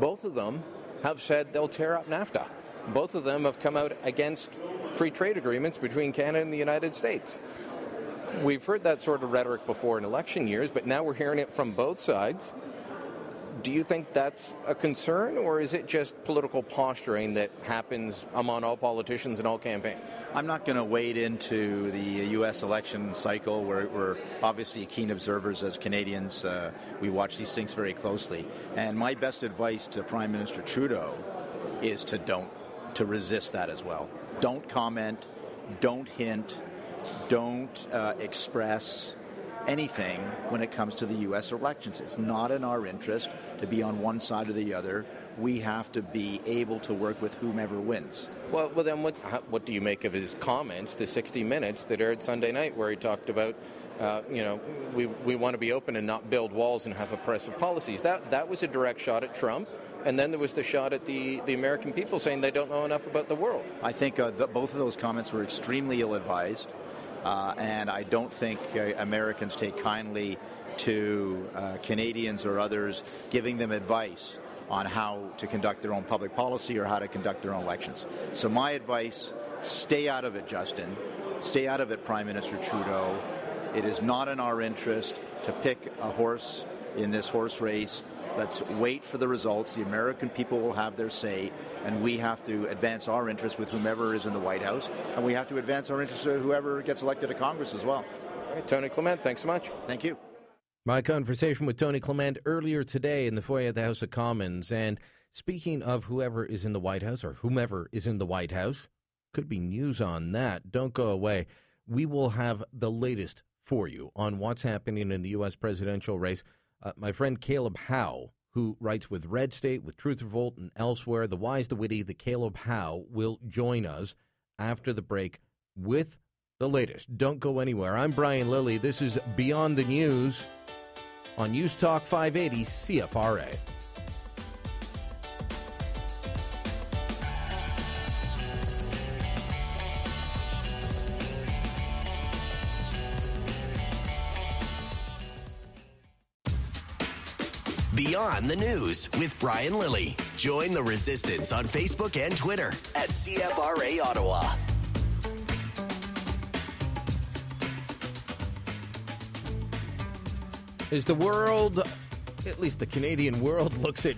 Both of them have said they'll tear up NAFTA. Both of them have come out against free trade agreements between Canada and the United States. We've heard that sort of rhetoric before in election years, but now we're hearing it from both sides do you think that's a concern, or is it just political posturing that happens among all politicians and all campaigns? I'm not going to wade into the U.S. election cycle. We're, we're obviously keen observers as Canadians. Uh, we watch these things very closely. And my best advice to Prime Minister Trudeau is to don't, to resist that as well. Don't comment, don't hint, don't uh, express anything when it comes to the U.S. elections. It's not in our interest to be on one side or the other. We have to be able to work with whomever wins. Well, well, then what? What do you make of his comments to 60 Minutes that aired Sunday night, where he talked about, uh, you know, we we want to be open and not build walls and have oppressive policies. That that was a direct shot at Trump. And then there was the shot at the, the American people saying they don't know enough about the world. I think uh, the, both of those comments were extremely ill advised. Uh, and I don't think uh, Americans take kindly to uh, Canadians or others giving them advice on how to conduct their own public policy or how to conduct their own elections. So, my advice stay out of it, Justin. Stay out of it, Prime Minister Trudeau. It is not in our interest to pick a horse in this horse race Let's wait for the results. The American people will have their say, and we have to advance our interests with whomever is in the White House, and we have to advance our interests with whoever gets elected to Congress as well. All right, Tony Clement, thanks so much. Thank you. My conversation with Tony Clement earlier today in the foyer of the House of Commons. And speaking of whoever is in the White House or whomever is in the White House, could be news on that. Don't go away. We will have the latest for you on what's happening in the U.S. presidential race. Uh, my friend Caleb Howe, who writes with Red State, with Truth Revolt, and elsewhere, the wise, the witty, the Caleb Howe, will join us after the break with the latest. Don't go anywhere. I'm Brian Lilley. This is Beyond the News on News Talk 580 CFRA. Beyond the News with Brian Lilley. Join the resistance on Facebook and Twitter at CFRA Ottawa. As the world, at least the Canadian world, looks at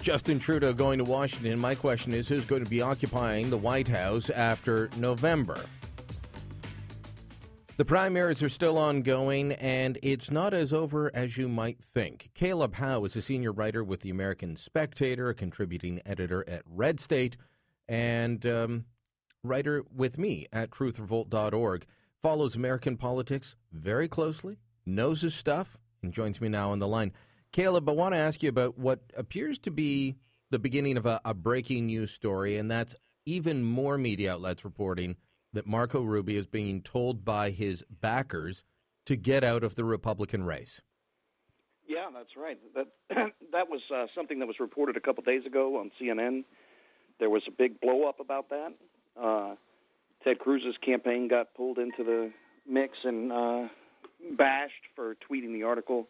Justin Trudeau going to Washington, my question is who's going to be occupying the White House after November? The primaries are still ongoing, and it's not as over as you might think. Caleb Howe is a senior writer with the American Spectator, a contributing editor at Red State, and um, writer with me at truthrevolt.org. Follows American politics very closely, knows his stuff, and joins me now on the line. Caleb, I want to ask you about what appears to be the beginning of a, a breaking news story, and that's even more media outlets reporting that Marco Rubio is being told by his backers to get out of the Republican race. Yeah, that's right. That that was uh, something that was reported a couple days ago on CNN. There was a big blow up about that. Uh, Ted Cruz's campaign got pulled into the mix and uh, bashed for tweeting the article.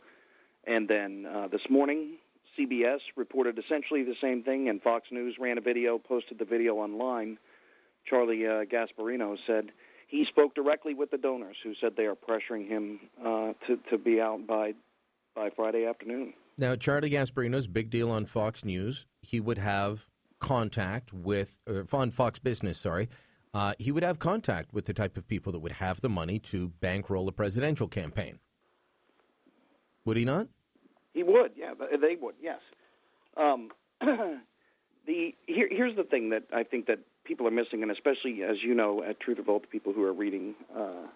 And then uh, this morning, CBS reported essentially the same thing, and Fox News ran a video, posted the video online Charlie uh, Gasparino said he spoke directly with the donors who said they are pressuring him uh, to to be out by by Friday afternoon. Now, Charlie Gasparino's big deal on Fox News. He would have contact with on Fox Business. Sorry. Uh, he would have contact with the type of people that would have the money to bankroll a presidential campaign. Would he not? He would. Yeah, they would. Yes. Um, the here, here's the thing that I think that people are missing, and especially as you know at Truth Revolt, the people who are reading uh,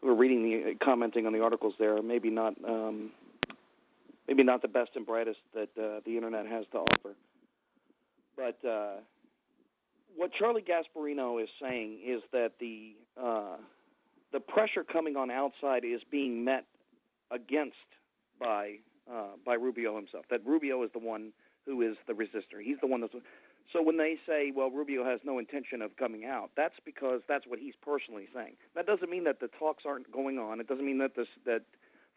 who are reading the commenting on the articles there maybe not um, maybe not the best and brightest that uh, the internet has to offer. But uh, what Charlie Gasparino is saying is that the uh, the pressure coming on outside is being met against by uh, by Rubio himself. That Rubio is the one who is the resistor. He's the one that's. So when they say, well, Rubio has no intention of coming out, that's because that's what he's personally saying. That doesn't mean that the talks aren't going on. It doesn't mean that this that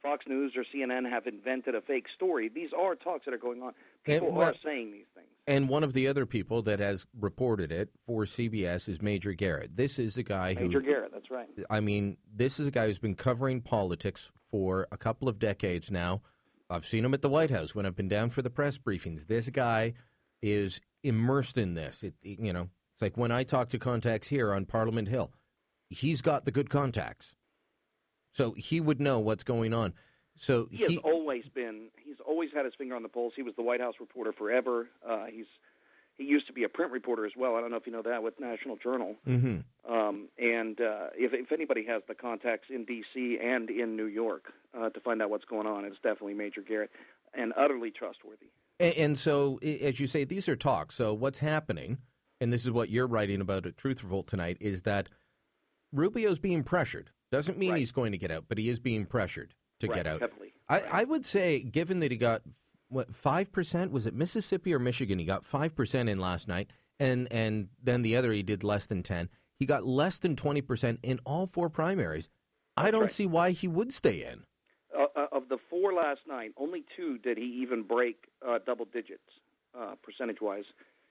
Fox News or CNN have invented a fake story. These are talks that are going on. People And are saying these things. And one of the other people that has reported it for CBS is Major Garrett. This is a guy Major who, Major Garrett, that's right. I mean, this is a guy who's been covering politics for a couple of decades now. I've seen him at the White House when I've been down for the press briefings. This guy is immersed in this. It, it- you know, it's like when I talk to contacts here on Parliament Hill, he's got the good contacts, so he would know what's going on. So He has always been. He's always had his finger on the pulse. He was the White House reporter forever. Uh, he's he used to be a print reporter as well. I don't know if you know that with National Journal. Mhm. Um, and uh, if, if anybody has the contacts in D.C. and in New York uh, to find out what's going on, it's definitely Major Garrett, and utterly trustworthy. And, and so, as you say, these are talks. So, what's happening, and this is what you're writing about at Truth Revolt tonight, is that Rubio's being pressured. Doesn't mean he's going to get out, but he is being pressured to Right, get out. heavily. I, I would say, given that he got what five percent was it Mississippi or Michigan? He got five percent in last night, and and then the other he did less than ten. He got less than twenty percent in all four primaries. I don't right. see why he would stay in. Uh, uh, of the four last night, only two did he even break uh, double digits uh, percentage wise,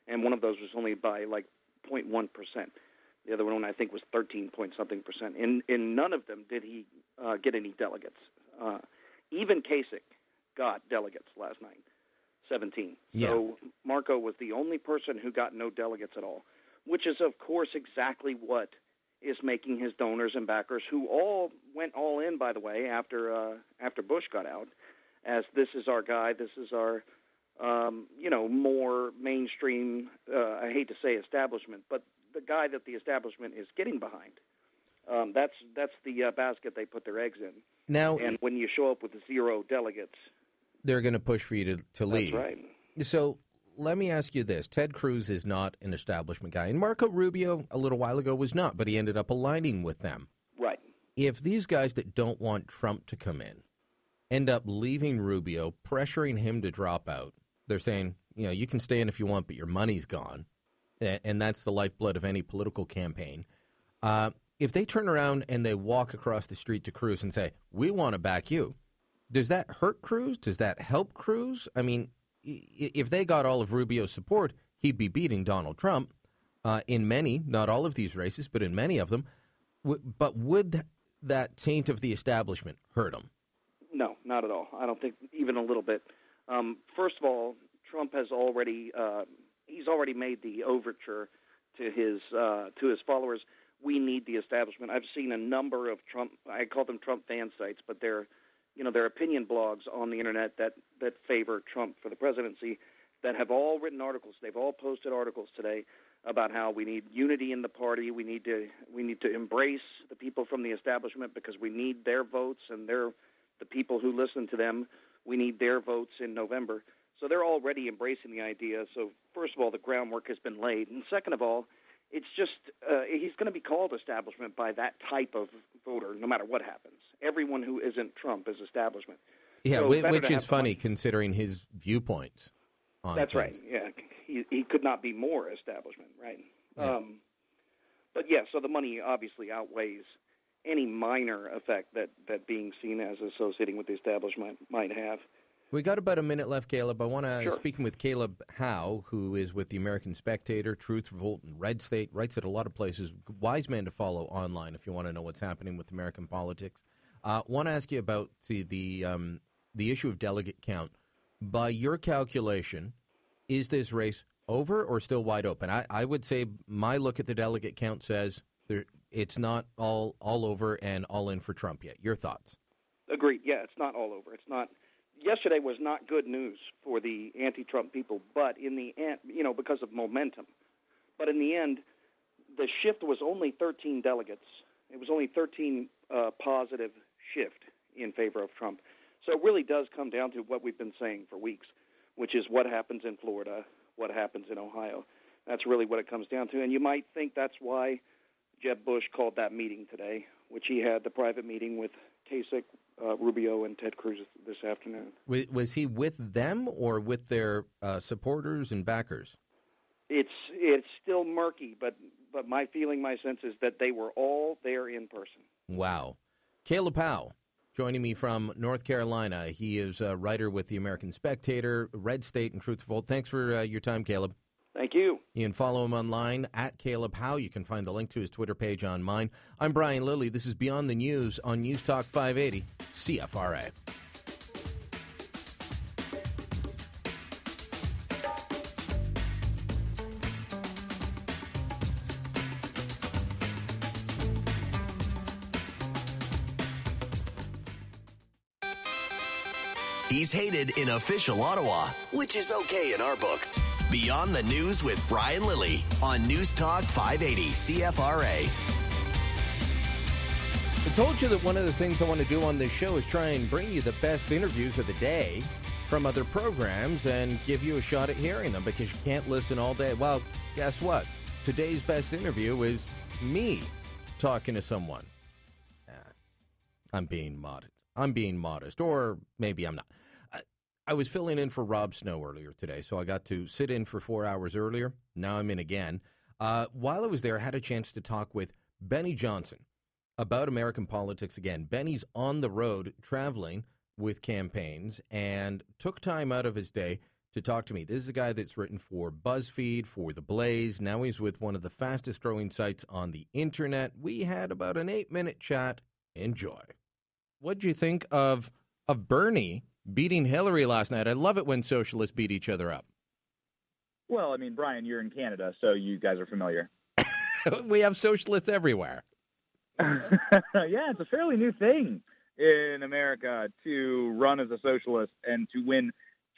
and one of those was only by like 0.1 percent. The other one I think was 13 point something percent. In in none of them did he uh, get any delegates. Uh, even Kasich got delegates last night, 17. Yeah. So Marco was the only person who got no delegates at all, which is of course exactly what is making his donors and backers, who all went all in, by the way, after uh, after Bush got out, as this is our guy, this is our, um, you know, more mainstream. Uh, I hate to say establishment, but the guy that the establishment is getting behind. Um, that's that's the uh, basket they put their eggs in. Now, And when you show up with zero delegates, they're going to push for you to, to leave. that's right. So let me ask you this: Ted Cruz is not an establishment guy, and Marco Rubio a little while ago was not, but he ended up aligning with them. Right. If these guys that don't want Trump to come in end up leaving Rubio, pressuring him to drop out, they're saying, you know, you can stay in if you want, but your money's gone, and that's the lifeblood of any political campaign. Uh, if they turn around and they walk across the street to Cruz and say, "We want to back you," does that hurt Cruz? Does that help Cruz? I mean, if they got all of Rubio's support, he'd be beating Donald Trump uh, in many, not all of these races, but in many of them. But would that taint of the establishment hurt him? No, not at all. I don't think even a little bit. Um, first of all, Trump has already uh, he's already made the overture to his uh, to his followers. We need the establishment. I've seen a number of Trump. I call them Trump fan sites, but they're you know they're opinion blogs on the internet that that favor Trump for the presidency. That have all written articles. They've all posted articles today about how we need unity in the party. We need to we need to embrace the people from the establishment because we need their votes and their the people who listen to them. We need their votes in November. So they're already embracing the idea. So first of all, the groundwork has been laid, and second of all, it's just uh, he's going to be called establishment by that type of voter, no matter what happens. Everyone who isn't Trump is establishment. Yeah, So whi- better which is funny considering his viewpoints. On That's things. right. Yeah, he he could not be more establishment, right? Yeah. Um, but yeah, so the money obviously outweighs any minor effect that that being seen as associating with the establishment might have. We got about a minute left, Caleb. I want to Sure. speaking with Caleb Howe, who is with the American Spectator, Truth Revolt, and Red State. Writes at a lot of places. Wise man to follow online if you want to know what's happening with American politics. Uh, want to ask you about the the, um, the issue of delegate count. By your calculation, is this race over or still wide open? I, I would say my look at the delegate count says there, it's not all all over and all in for Trump yet. Your thoughts? Agreed. Yeah, it's not all over. It's not. Yesterday was not good news for the anti-Trump people, but in the end, you know, because of momentum. But in the end, the shift was only 13 delegates. It was only 13 a positive shift in favor of Trump. So it really does come down to what we've been saying for weeks, which is what happens in Florida, what happens in Ohio. That's really what it comes down to. And you might think that's why Jeb Bush called that meeting today, which he had the private meeting with Kasich, uh, Rubio, and Ted Cruz this afternoon. Was he with them or with their uh, supporters and backers? It's it's still murky, but but my feeling, my sense is that they were all there in person. Wow, Caleb Powell joining me from North Carolina. He is a writer with the American Spectator, Red State, and Truthful. Thanks for uh, your time, Caleb. Thank you. You can follow him online at Caleb Howe. You can find the link to his Twitter page on mine. I'm Brian Lilley. This is Beyond the News on News Talk 580, CFRA. He's hated in official Ottawa, which is okay in our books. Beyond the News with Brian Lilley on News Talk 580 CFRA. I told you that one of the things I want to do on this show is try and bring you the best interviews of the day from other programs and give you a shot at hearing them because you can't listen all day. Well, guess what? Today's best interview is me talking to someone. I'm being modest. I'm being modest, or maybe I'm not. I, was filling in for Rob Snow earlier today, so I got to sit in for four hours earlier. Now I'm in again. Uh, while I was there, I had a chance to talk with Benny Johnson about American politics again. Benny's on the road traveling with campaigns and took time out of his day to talk to me. This is a guy that's written for BuzzFeed, for The Blaze. Now he's with one of the fastest growing sites on the internet. We had about an eight minute chat. Enjoy. What do you think of of Bernie beating Hillary last night? I love it when socialists beat each other up. Well, I mean, Brian, you're in Canada, so you guys are familiar. we have socialists everywhere. yeah, it's a fairly new thing in America to run as a socialist and to win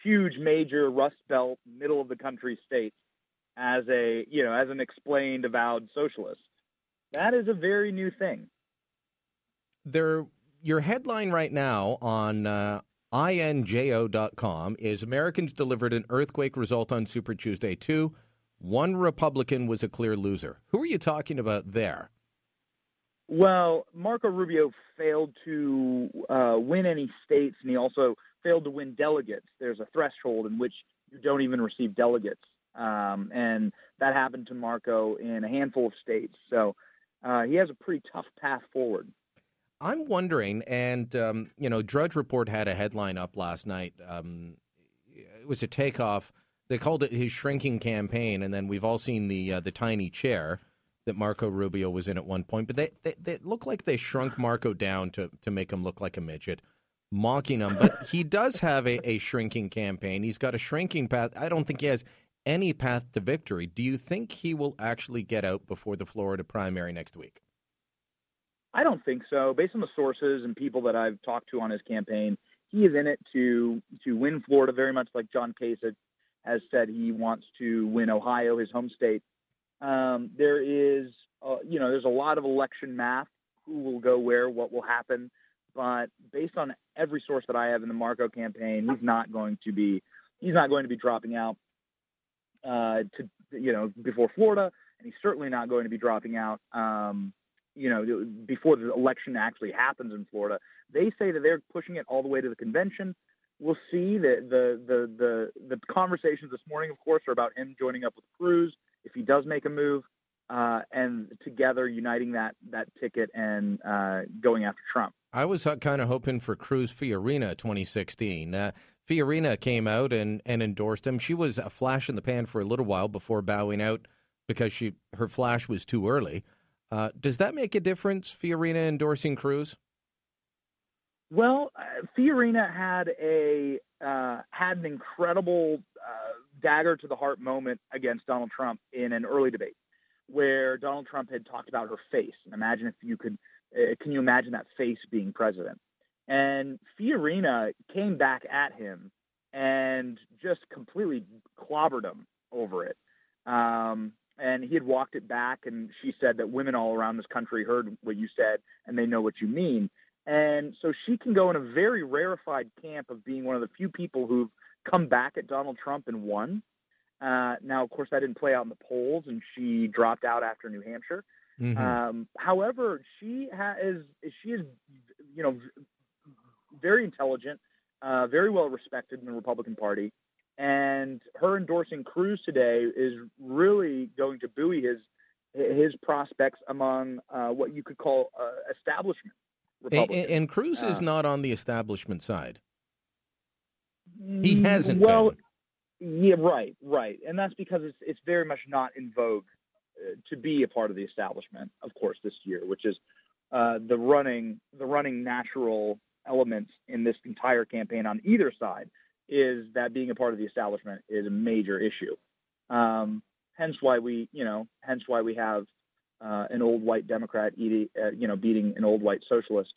huge, major Rust Belt, middle of the country states as a you know as an explained, avowed socialist. That is a very new thing. There your headline right now on uh, injo.com is Americans delivered an earthquake result on Super Tuesday 2. One Republican was a clear loser. Who are you talking about there? Well, Marco Rubio failed to uh, win any states, and he also failed to win delegates. There's a threshold in which you don't even receive delegates, um, and that happened to Marco in a handful of states. So uh, he has a pretty tough path forward. I'm wondering, and um, you know, Drudge Report had a headline up last night. Um, it was a takeoff. They called it his shrinking campaign, and then we've all seen the uh, the tiny chair that Marco Rubio was in at one point. But they, they they look like they shrunk Marco down to to make him look like a midget, mocking him. But he does have a, a shrinking campaign. He's got a shrinking path. I don't think he has any path to victory. Do you think he will actually get out before the Florida primary next week? I don't think so. Based on the sources and people that I've talked to on his campaign, he is in it to to win Florida very much like John Kasich has said he wants to win Ohio, his home state. Um, there is, uh, you know, there's a lot of election math. Who will go where? What will happen? But based on every source that I have in the Marco campaign, he's not going to be he's not going to be dropping out uh, to you know before Florida, and he's certainly not going to be dropping out um, you know, before the election actually happens in Florida. They say that they're pushing it all the way to the convention. We'll see. The the the the, the conversations this morning, of course, are about him joining up with Cruz if he does make a move, uh, and together uniting that that ticket and uh, going after Trump. I was kind of hoping for Cruz Fiorina 2016. Uh, Fiorina came out and, and endorsed him. She was a flash in the pan for a little while before bowing out because she her flash was too early. Uh, does that make a difference, Fiorina endorsing Cruz? Well, uh, Fiorina had a uh, had an incredible uh, dagger to the heart moment against Donald Trump in an early debate, where Donald Trump had talked about her face. And imagine if you could, uh, can you imagine that face being president? And Fiorina came back at him and just completely clobbered him over it. Um, and he had walked it back. And she said that women all around this country heard what you said and they know what you mean. And so she can go in a very rarefied camp of being one of the few people who've come back at Donald Trump and won. Uh, now, of course, that didn't play out in the polls, and she dropped out after New Hampshire. Mhm. Um, however, she ha- is she is you know very intelligent, uh, very well respected in the Republican Party, and her endorsing Cruz today is really going to buoy his his prospects among uh, what you could call uh, establishment And, Republicans. and Cruz is Uh, not on the establishment side. He hasn't Well, been. yeah, right, right, and that's because it's it's very much not in vogue uh, to be a part of the establishment, of course, this year, which is uh, the running the running natural elements in this entire campaign on either side is that being a part of the establishment is a major issue. Um, hence why we, you know, hence why we have uh, an old white Democrat eating, uh, you know, beating an old white socialist.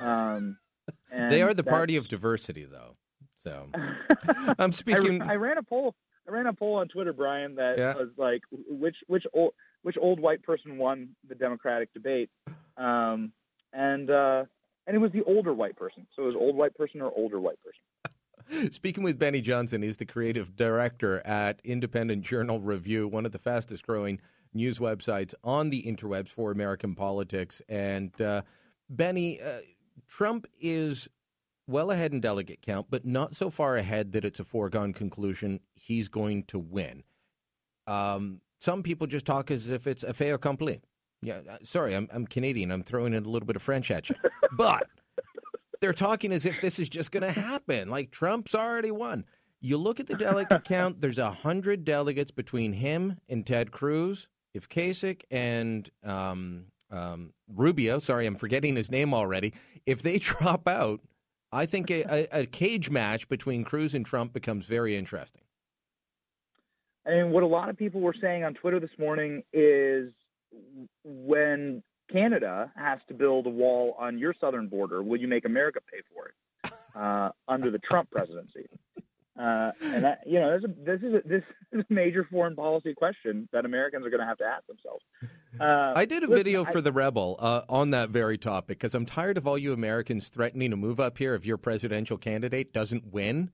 Um, They are the party of diversity, though. So I'm speaking. I, I ran a poll. I ran a poll on Twitter, Brian, that Yeah. was like which which old which old white person won the Democratic debate, um, and uh, and it was the older white person. So it was old white person or older white person. Speaking with Benny Johnson, he's the creative director at Independent Journal Review, one of the fastest growing news websites on the interwebs for American politics. And uh, Benny, uh, Trump is well ahead in delegate count, but not so far ahead that it's a foregone conclusion he's going to win. Um, some people just talk as if it's a fait accompli. Yeah, uh, sorry, I'm, I'm Canadian. I'm throwing in a little bit of French at you. But they're talking as if this is just going to happen. Like Trump's already won. You look at the delegate count. There's a hundred delegates between him and Ted Cruz. If Kasich and um, um, Rubio, sorry, I'm forgetting his name already. If they drop out, I think a, a, a cage match between Cruz and Trump becomes very interesting. And what a lot of people were saying on Twitter this morning is when Canada has to build a wall on your southern border, will you make America pay for it uh, under the Trump presidency? Uh, and that, you know, this is, a, this is a, this is a major foreign policy question that Americans are going to have to ask themselves. Uh, I did a listen, video I- for the Rebel uh, on that very topic because I'm tired of all you Americans threatening to move up here if your presidential candidate doesn't win.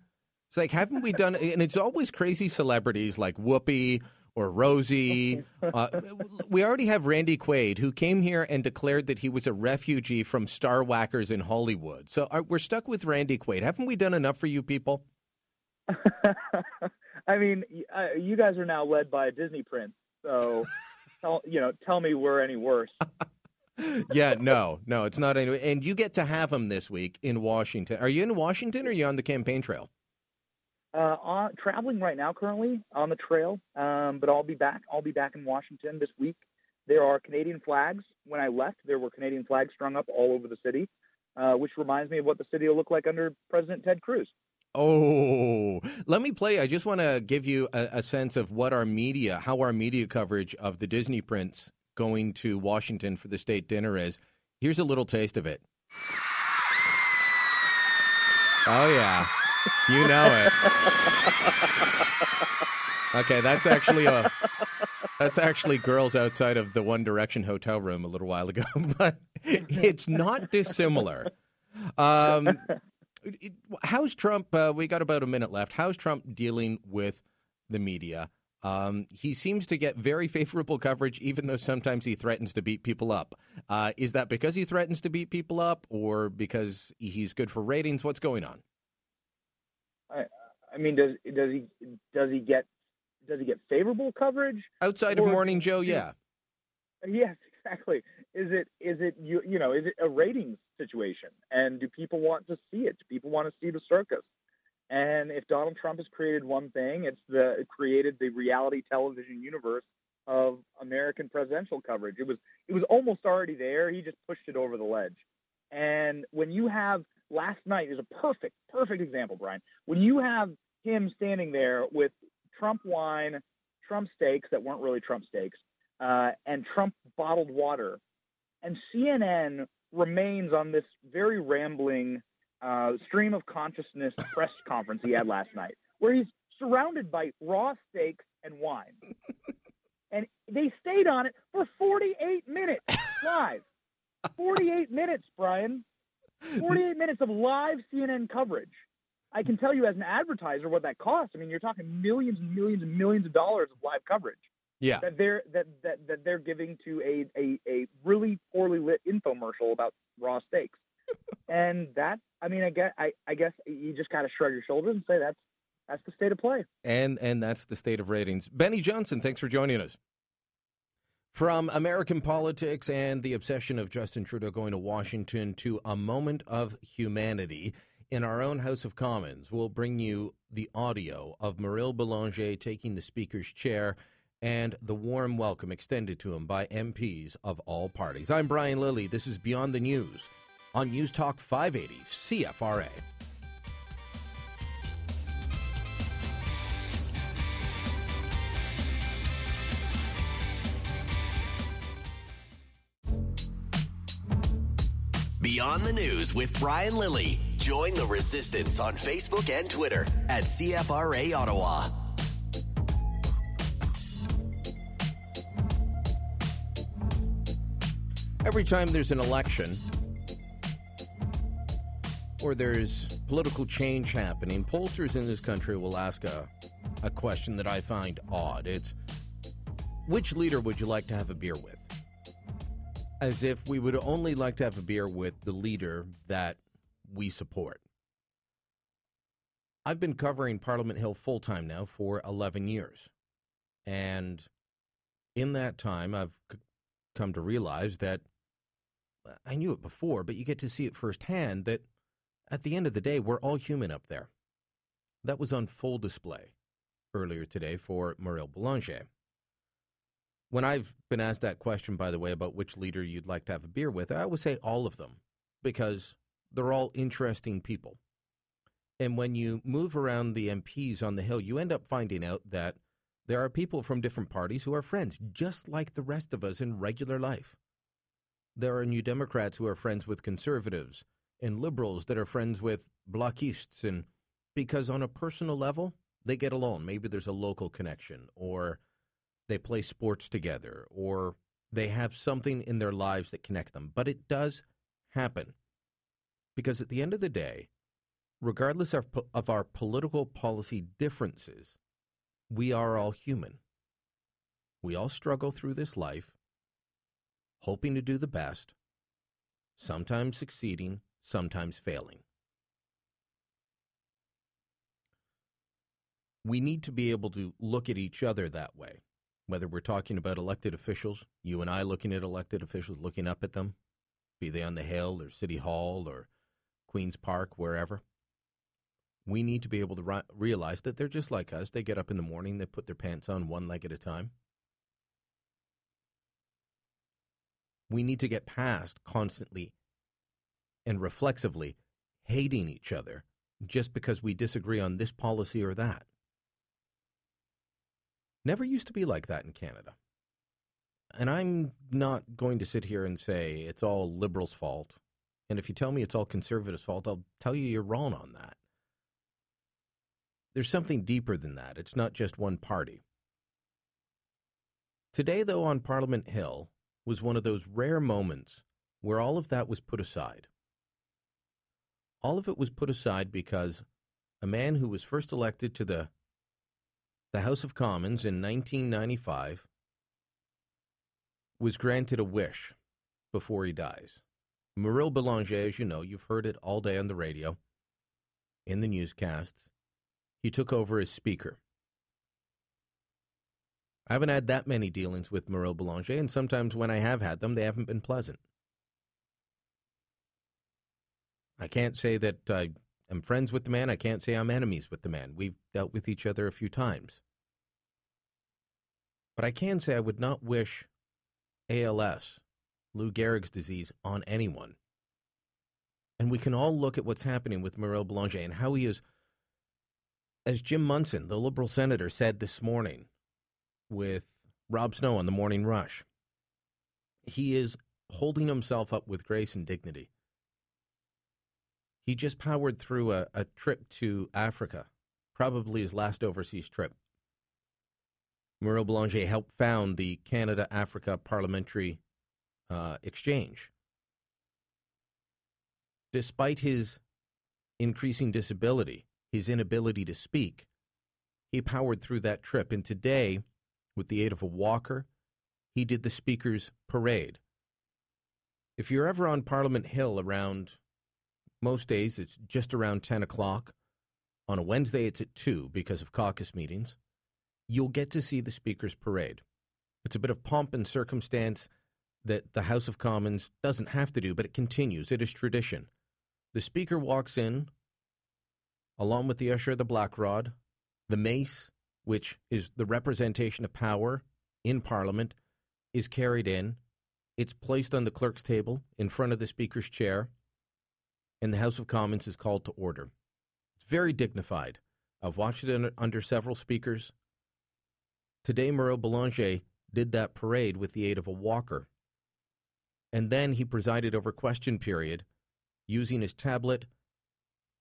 It's like, haven't we done? And it's always crazy celebrities like Whoopi or Rosie. Uh, we already have Randy Quaid, who came here and declared that he was a refugee from Star Whackers in Hollywood. So are, we're stuck with Randy Quaid. Haven't we done enough for you people? I mean, uh, you guys are now led by a Disney prince, so tell, you know, tell me we're any worse. yeah, no, no, it's not. Any, and you get to have him this week in Washington. Are you in Washington or are you on the campaign trail? Uh, on, traveling right now, currently on the trail, um, but I'll be back. I'll be back in Washington this week. There are Canadian flags. When I left, there were Canadian flags strung up all over the city, uh, which reminds me of what the city will look like under President Ted Cruz. Oh, let me play. I just want to give you a, a sense of what our media, how our media coverage of the Disney Prince going to Washington for the state dinner is. Here's a little taste of it. Oh, yeah. You know it. Okay, that's actually a that's actually girls outside of the One Direction hotel room a little while ago, but it's not dissimilar. Um, how's Trump? Uh, we got about a minute left. How's Trump dealing with the media? Um, he seems to get very favorable coverage, even though sometimes he threatens to beat people up. Uh, is that because he threatens to beat people up, or because he's good for ratings? What's going on? I, I mean, does does he does he get does he get favorable coverage? Outside of Morning Joe, yeah. Yes, exactly. Is it is it you you know is it a ratings situation? And do people want to see it? Do people want to see the circus? And if Donald Trump has created one thing, it's the it created the reality television universe of American presidential coverage. It was it was almost already there. He just pushed it over the ledge. And when you have last night is a perfect perfect example, Brian. When you have him standing there with Trump wine, Trump steaks that weren't really Trump steaks, uh, and Trump bottled water. And CNN remains on this very rambling uh, stream of consciousness press conference he had last night, where he's surrounded by raw steaks and wine. and they stayed on it for 48 minutes live. 48 minutes, Brian. 48 minutes of live CNN coverage. I can tell you as an advertiser what that costs. I mean, you're talking millions and millions and millions of dollars of live coverage. Yeah. That they're that, that, that they're giving to a, a, a really poorly lit infomercial about raw steaks. and that I mean I guess I, I guess you just gotta shrug your shoulders and say that's that's the state of play. And and that's the state of ratings. Benny Johnson, thanks for joining us. From American politics and the obsession of Justin Trudeau going to Washington to a moment of humanity in our own House of Commons, we'll bring you the audio of Mauril Belanger taking the Speaker's chair and the warm welcome extended to him by MPs of all parties. I'm Brian Lilley. This is Beyond the News on News Talk 580 CFRA. Beyond the News with Brian Lilley. Join the resistance on Facebook and Twitter at CFRA Ottawa. Every time there's an election or there's political change happening, pollsters in this country will ask a, a question that I find odd. It's which leader would you like to have a beer with? As if we would only like to have a beer with the leader that we support. I've been covering Parliament Hill full time now for 11 years. And in that time, I've come to realize that uh, I knew it before, but you get to see it firsthand that at the end of the day, we're all human up there. That was on full display earlier today for Mauril Belanger. When I've been asked that question, by the way, about which leader you'd like to have a beer with, I would say all of them because they're all interesting people. And when you move around the MPs on the Hill, you end up finding out that there are people from different parties who are friends, just like the rest of us in regular life. There are New Democrats who are friends with conservatives and liberals that are friends with blockists. And because on a personal level, they get along. Maybe there's a local connection, or they play sports together, or they have something in their lives that connects them. But it does happen. Because at the end of the day, regardless of, of our political policy differences, we are all human. We all struggle through this life, hoping to do the best, sometimes succeeding, sometimes failing. We need to be able to look at each other that way, whether we're talking about elected officials, you and I looking at elected officials, looking up at them, be they on the Hill or City Hall or Queen's Park, wherever. We need to be able to ri- realize that they're just like us. They get up in the morning, they put their pants on one leg at a time. We need to get past constantly and reflexively hating each other just because we disagree on this policy or that. Never used to be like that in Canada. And I'm not going to sit here and say it's all liberals' fault. And if you tell me it's all conservatives' fault, I'll tell you you're wrong on that. There's something deeper than that. It's not just one party. Today, though, on Parliament Hill was one of those rare moments where all of that was put aside. All of it was put aside because a man who was first elected to the the House of Commons in 1995 was granted a wish before he dies. Mauril Belanger, as you know, you've heard it all day on the radio, in the newscasts. He took over as Speaker. I haven't had that many dealings with Mauril Belanger, and sometimes when I have had them, they haven't been pleasant. I can't say that I am friends with the man. I can't say I'm enemies with the man. We've dealt with each other a few times. But I can say I would not wish ALS, Lou Gehrig's disease, on anyone. And we can all look at what's happening with Mauril Belanger and how he is, as Jim Munson, the Liberal senator, said this morning with Rob Snow on the Morning Rush. He is holding himself up with grace and dignity. He just powered through a, a trip to Africa, probably his last overseas trip. Mauril Belanger helped found the Canada Africa Parliamentary uh, Exchange. Despite his increasing disability, his inability to speak, he powered through that trip. And today, with the aid of a walker, he did the Speaker's parade. If you're ever on Parliament Hill around most days, it's just around 10 o'clock. On a Wednesday, it's at 2 because of caucus meetings. You'll get to see the Speaker's parade. It's a bit of pomp and circumstance that the House of Commons doesn't have to do, but it continues. It is tradition. The Speaker walks in along with the usher of the black rod, the mace, which is the representation of power in Parliament, is carried in. It's placed on the clerk's table in front of the Speaker's chair, and the House of Commons is called to order. It's very dignified. I've watched it under several speakers. Today, Mauril Belanger did that parade with the aid of a walker. And then he presided over question period using his tablet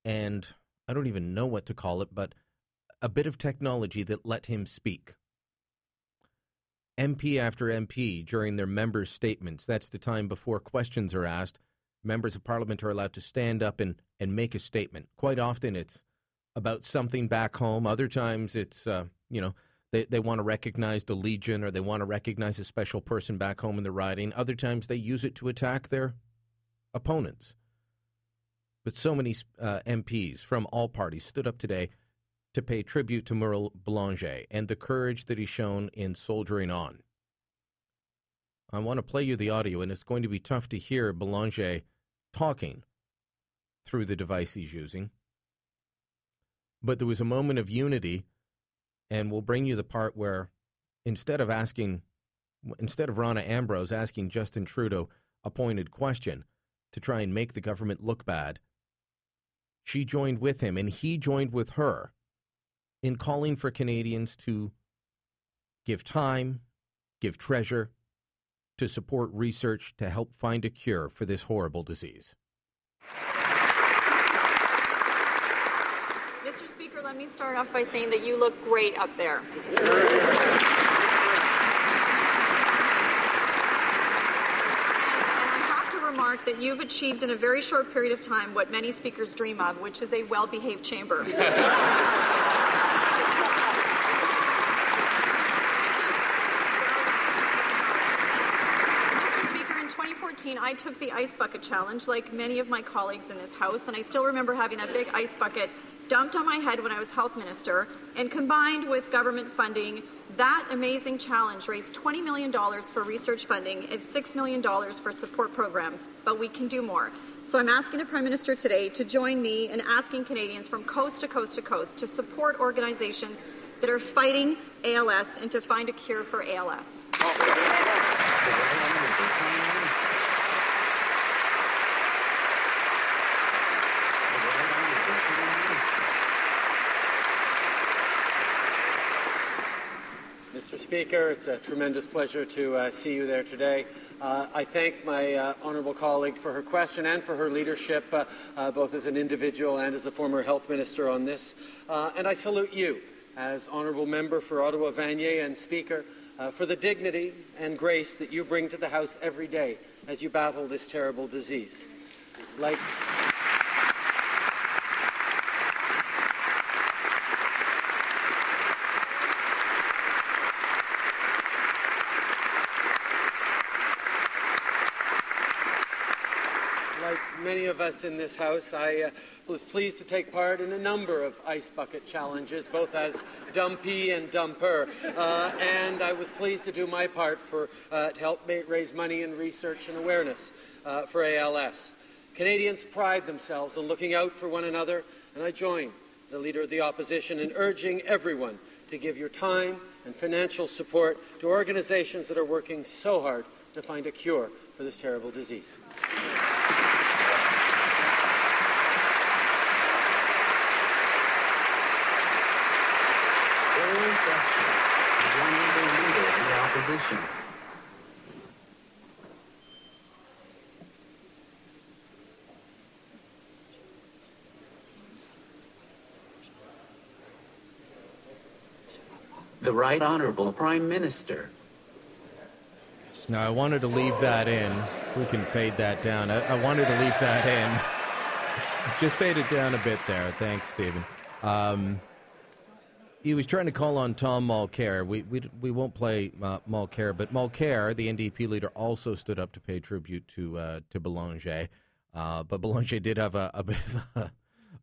and I don't even know what to call it, but a bit of technology that let him speak. MP after MP during their members' statements, that's the time before questions are asked, members of parliament are allowed to stand up and, and make a statement. Quite often it's about something back home. Other times it's, uh, you know, they, they want to recognize the Legion or they want to recognize a special person back home in the riding. Other times they use it to attack their opponents. But so many uh, MPs from all parties stood up today to pay tribute to Mauril Belanger and the courage that he's shown in soldiering on. I want to play you the audio, and it's going to be tough to hear Belanger talking through the device he's using. But there was a moment of unity, and we'll bring you the part where instead of asking, instead of Rona Ambrose asking Justin Trudeau a pointed question to try and make the government look bad, she joined with him and he joined with her in calling for Canadians to give time, give treasure, to support research to help find a cure for this horrible disease. Mr. Speaker, let me start off by saying that you look great up there. And I have to remark that you've achieved in a very short period of time what many speakers dream of, which is a well behaved chamber. I took the ice bucket challenge, like many of my colleagues in this House, and I still remember having that big ice bucket dumped on my head when I was health minister, and combined with government funding, that amazing challenge raised $20 million for research funding and $6 million for support programs, but we can do more. So I'm asking the Prime Minister today to join me in asking Canadians from coast to coast to coast to support organizations that are fighting ALS and to find a cure for ALS. Speaker. It's a tremendous pleasure to uh, see you there today. Uh, I thank my uh, honourable colleague for her question and for her leadership, uh, uh, both as an individual and as a former health minister on this. Uh, and I salute you as honourable member for Ottawa Vanier and Speaker for the dignity and grace that you bring to the House every day as you battle this terrible disease. Like many of us in this House, I uh, was pleased to take part in a number of ice bucket challenges, both as dumpy and dumper, uh, and I was pleased to do my part for, uh, to help raise money and research and awareness uh, for ALS. Canadians pride themselves on looking out for one another, and I join the Leader of the Opposition in urging everyone to give your time and financial support to organizations that are working so hard to find a cure for this terrible disease. Position. the Right Honorable Prime Minister. Now, I wanted to leave that in. We can fade that down. I, I wanted to leave that in. Just fade it down a bit there. Thanks, Stephen. Um, he was trying to call on Tom Mulcair. We we, we won't play uh, Mulcair, but Mulcair, the NDP leader, also stood up to pay tribute to uh, to Belanger. Uh, but Belanger did have a, a bit of a,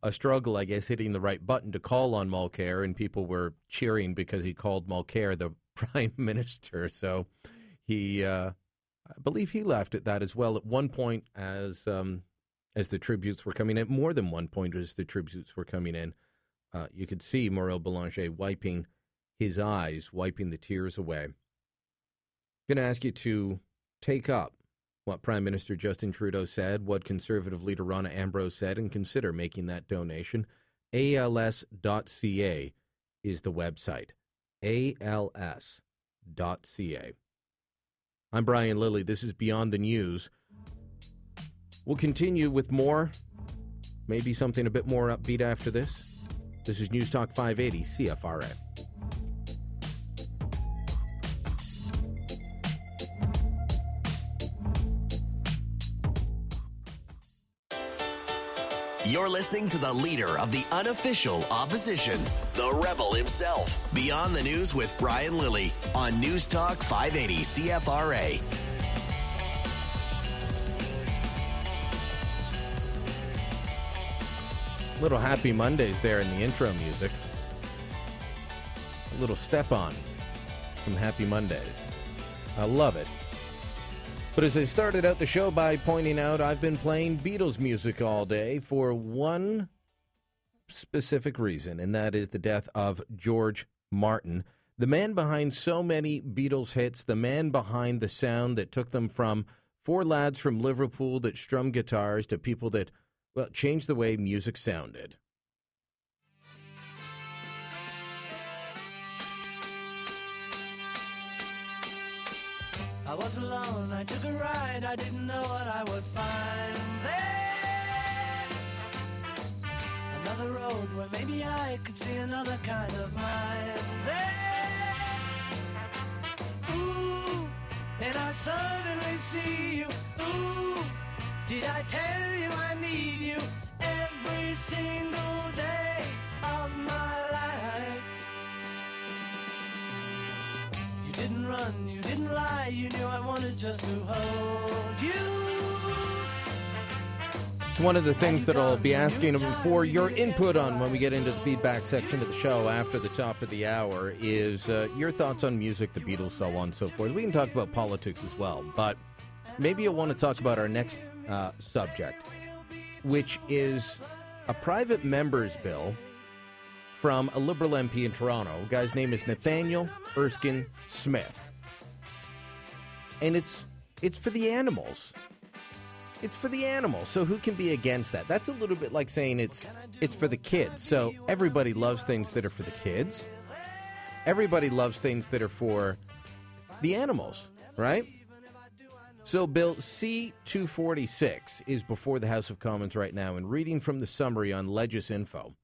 a, struggle, I guess, hitting the right button to call on Mulcair, and people were cheering because he called Mulcair the prime minister. So he, uh, I believe, he laughed at that as well at one point as um, as the tributes were coming in. More than one point as the tributes were coming in. Uh, you could see Mauril Belanger wiping his eyes, wiping the tears away. I'm going to ask you to take up what Prime Minister Justin Trudeau said, what Conservative leader Rona Ambrose said, and consider making that donation. ALS.ca is the website. ALS.ca. I'm Brian Lilley. This is Beyond the News. We'll continue with more, maybe something a bit more upbeat after this. This is News Talk 580 CFRA. You're listening to the leader of the unofficial opposition, the rebel himself. Beyond the News with Brian Lilley on News Talk 580 CFRA. Little Happy Mondays there in the intro music. A little step on from Happy Mondays. I love it. But as I started out the show by pointing out, I've been playing Beatles music all day for one specific reason, and that is the death of George Martin, the man behind so many Beatles hits, the man behind the sound that took them from four lads from Liverpool that strum guitars to people that well, changed the way music sounded. I was alone, I took a ride, I didn't know what I would find there. Another road where maybe I could see another kind of mind there. Ooh, then I suddenly see you. Ooh, did I tell you I need you every single day of my life? You didn't run, you didn't lie, you knew I wanted just to hold you. It's one of the things that I'll be asking for your input on when we get into the feedback section of the show after the top of the hour is uh, your thoughts on music, the Beatles, so on and so forth. We can talk about politics as well, but maybe you'll want to talk about our next uh, subject, which is a private member's bill from a Liberal MP in Toronto. The guy's name is Nathaniel Erskine Smith. And it's it's for the animals. It's for the animals. So who can be against that? That's a little bit like saying it's it's for the kids. So everybody loves things that are for the kids. Everybody loves things that are for the animals, right? So, Bill C 246 is before the House of Commons right now, and reading from the summary on Legisinfo,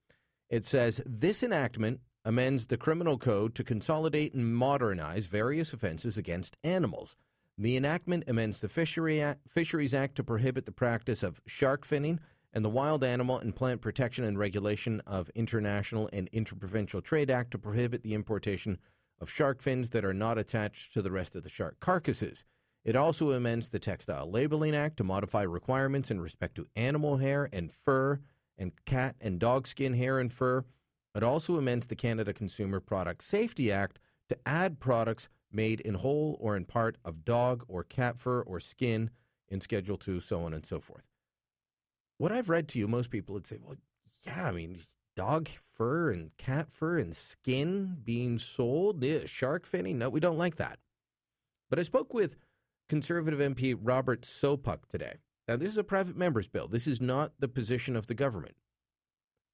it says this enactment amends the criminal code to consolidate and modernize various offenses against animals. The enactment amends the Fishery Act, Fisheries Act to prohibit the practice of shark finning and the Wild Animal and Plant Protection and Regulation of International and Interprovincial Trade Act to prohibit the importation of shark fins that are not attached to the rest of the shark carcasses. It also amends the Textile Labeling Act to modify requirements in respect to animal hair and fur and cat and dog skin hair and fur. It also amends the Canada Consumer Product Safety Act to add products made in whole or in part of dog or cat fur or skin in Schedule 2, so on and so forth. What I've read to you, most people would say, well, yeah, I mean, dog fur and cat fur and skin being sold, yeah, shark finning. No, we don't like that. But I spoke with Conservative MP Robert Sopuck today. Now, this is a private member's bill. This is not the position of the government.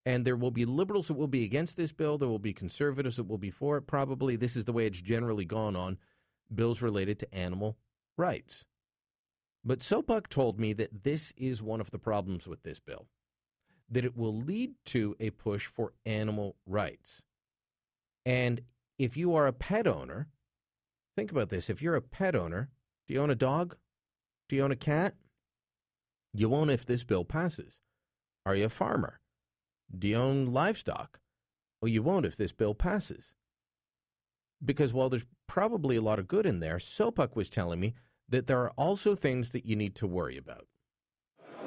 And there will be liberals that will be against this bill. There will be conservatives that will be for it. Probably this is the way it's generally gone on bills related to animal rights. But Sopuck told me that this is one of the problems with this bill, that it will lead to a push for animal rights. And if you are a pet owner, think about this. If you're a pet owner, do you own a dog? Do you own a cat? You won't if this bill passes. Are you a farmer? Do you own livestock? Well, you won't if this bill passes. Because while there's probably a lot of good in there, Sopuck was telling me that there are also things that you need to worry about.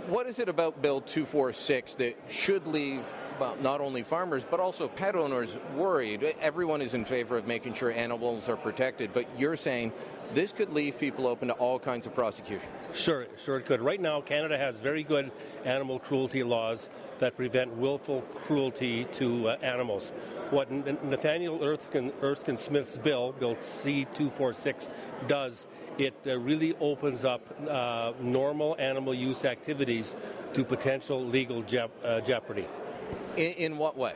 What is it about Bill 246 that should leave well, not only farmers but also pet owners worried? Everyone is in favor of making sure animals are protected, but you're saying this could leave people open to all kinds of prosecution. Sure, sure it could. Right now, Canada has very good animal cruelty laws that prevent willful cruelty to uh, animals. What N- Nathaniel Erskine, Erskine Smith's bill, Bill C246, does, it uh, really opens up uh, normal animal use activities to potential legal jep- uh, jeopardy. In, in, what way?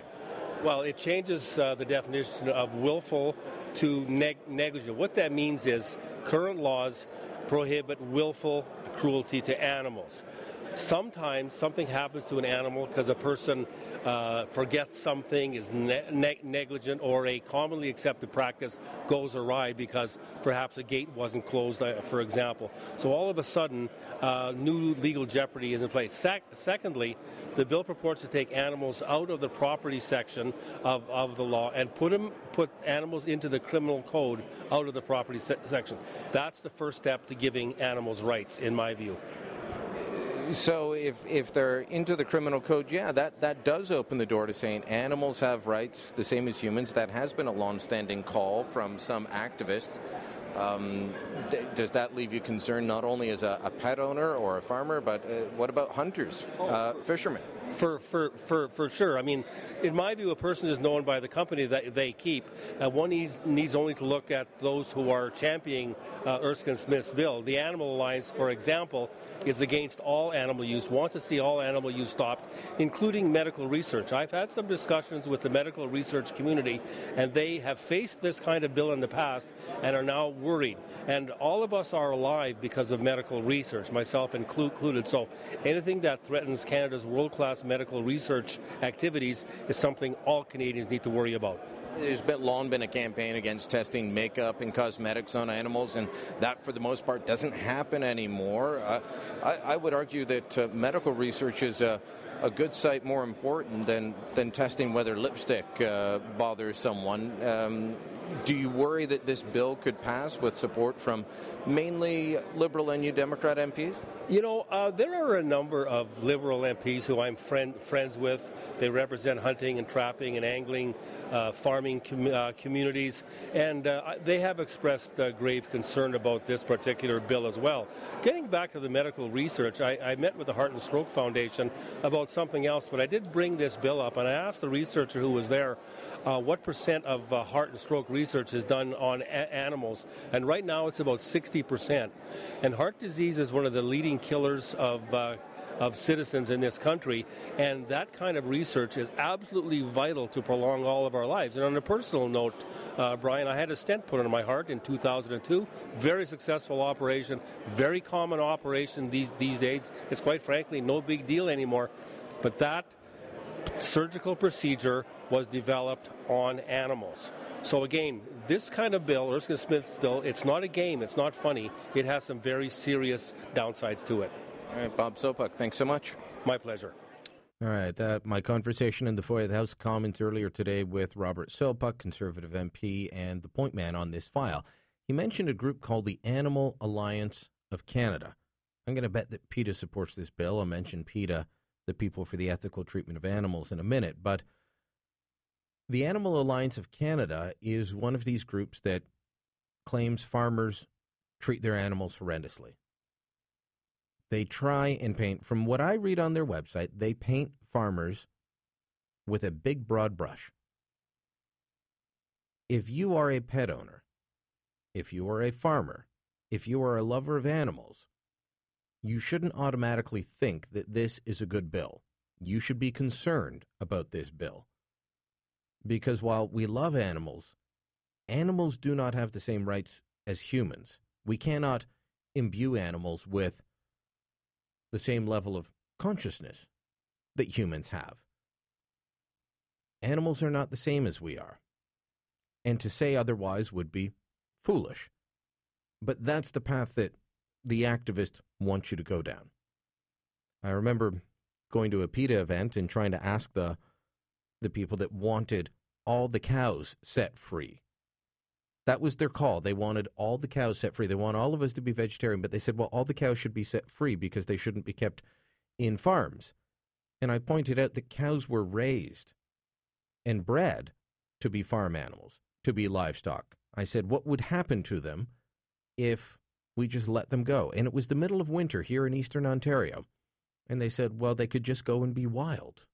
Well, it changes uh, the definition of willful to neg- negligent. What that means is current laws prohibit willful cruelty to animals. Sometimes something happens to an animal because a person uh, forgets something, is ne- ne- negligent, or a commonly accepted practice goes awry because perhaps a gate wasn't closed, uh, for example. So all of a sudden, uh, new legal jeopardy is in place. Sec- secondly, the bill purports to take animals out of the property section of, of the law and put them put animals into the criminal code out of the property se- section. That's the first step to giving animals rights, in my view. So if, if they're into the criminal code, yeah, that, that does open the door to saying animals have rights the same as humans. That has been a long-standing call from some activists. Um, d- does that leave you concerned not only as a, a pet owner or a farmer, but uh, what about hunters, uh, fishermen? For, for, for, for sure. I mean, in my view, a person is known by the company that they keep. One needs, needs only to look at those who are championing uh, Erskine Smith's bill. The Animal Alliance, for example, is against all animal use, wants to see all animal use stopped, including medical research. I've had some discussions with the medical research community, and they have faced this kind of bill in the past and are now worried. And all of us are alive because of medical research, myself included. So anything that threatens Canada's world class medical research activities is something all Canadians need to worry about. There's been long been a campaign against testing makeup and cosmetics on animals, and that, for the most part, doesn't happen anymore. Uh, I, I, would argue that uh, medical research is a, a, good sight more important than, than testing whether lipstick uh, bothers someone. Um, do you worry that this bill could pass with support from mainly Liberal and New Democrat MPs? You know, uh, there are a number of Liberal MPs who I'm friend, friends with. They represent hunting and trapping and angling, uh, farming com- uh, communities, and uh, they have expressed uh, grave concern about this particular bill as well. Getting back to the medical research, I, I, met with the Heart and Stroke Foundation about something else, but I did bring this bill up, and I asked the researcher who was there uh, what percent of heart and stroke research is done on a- animals, and right now it's about 60%. And heart disease is one of the leading killers of uh, of citizens in this country, and that kind of research is absolutely vital to prolong all of our lives. And on a personal note, uh, Brian, I had a stent put in my heart in 2002. Very successful operation, very common operation these these days. It's quite frankly no big deal anymore, but that surgical procedure was developed on animals. So again, this kind of bill, Erskine Smith's bill, it's not a game, it's not funny. It has some very serious downsides to it. All right, Bob Sopuck, thanks so much. My pleasure. All right, uh, my conversation in the foyer of the House of Commons earlier today with Robert Sopuck, Conservative MP, and the point man on this file. He mentioned a group called the Animal Alliance of Canada. I'm going to bet that PETA supports this bill. I'll mention PETA, the People for the Ethical Treatment of Animals, in a minute. But the Animal Alliance of Canada is one of these groups that claims farmers treat their animals horrendously. They try and paint, from what I read on their website, they paint farmers with a big, broad brush. If you are a pet owner, if you are a farmer, if you are a lover of animals, you shouldn't automatically think that this is a good bill. You should be concerned about this bill. Because while we love animals, animals do not have the same rights as humans. We cannot imbue animals with the same level of consciousness that humans have. Animals are not the same as we are. And to say otherwise would be foolish. But that's the path that the activist wants you to go down. I remember going to a PETA event and trying to ask the the people that wanted all the cows set free. That was their call. They wanted all the cows set free. They want all of us to be vegetarian, but they said, well, all the cows should be set free because they shouldn't be kept in farms. And I pointed out that cows were raised and bred to be farm animals, to be livestock. I said, what would happen to them if we just let them go? And it was the middle of winter here in eastern Ontario. And they said, well, they could just go and be wild.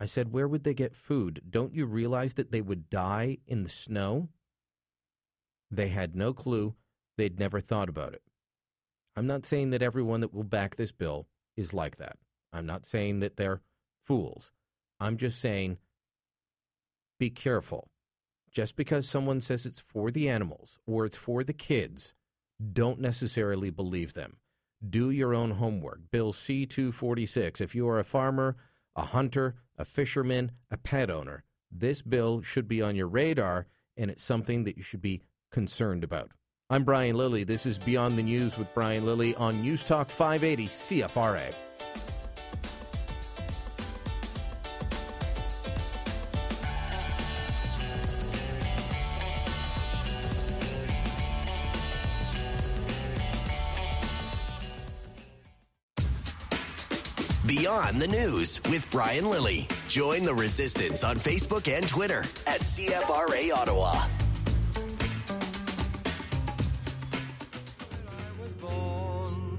I said, where would they get food? Don't you realize that they would die in the snow? They had no clue. They'd never thought about it. I'm not saying that everyone that will back this bill is like that. I'm not saying that they're fools. I'm just saying be careful. Just because someone says it's for the animals or it's for the kids, don't necessarily believe them. Do your own homework. Bill C 246. If you are a farmer, a hunter, a fisherman, a pet owner, this bill should be on your radar and it's something that you should be concerned about. I'm Brian Lilley. This is Beyond the News with Brian Lilley on News Talk 580 CFRA. Beyond the News with Brian Lilley. Join the resistance on Facebook and Twitter at CFRA Ottawa. Born,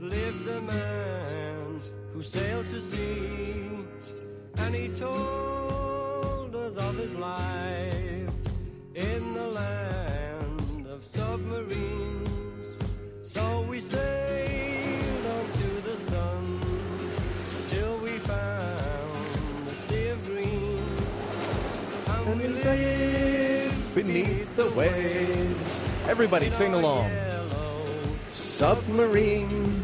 lived a man who sailed to sea, and he told the waves. Everybody sing along. Submarine.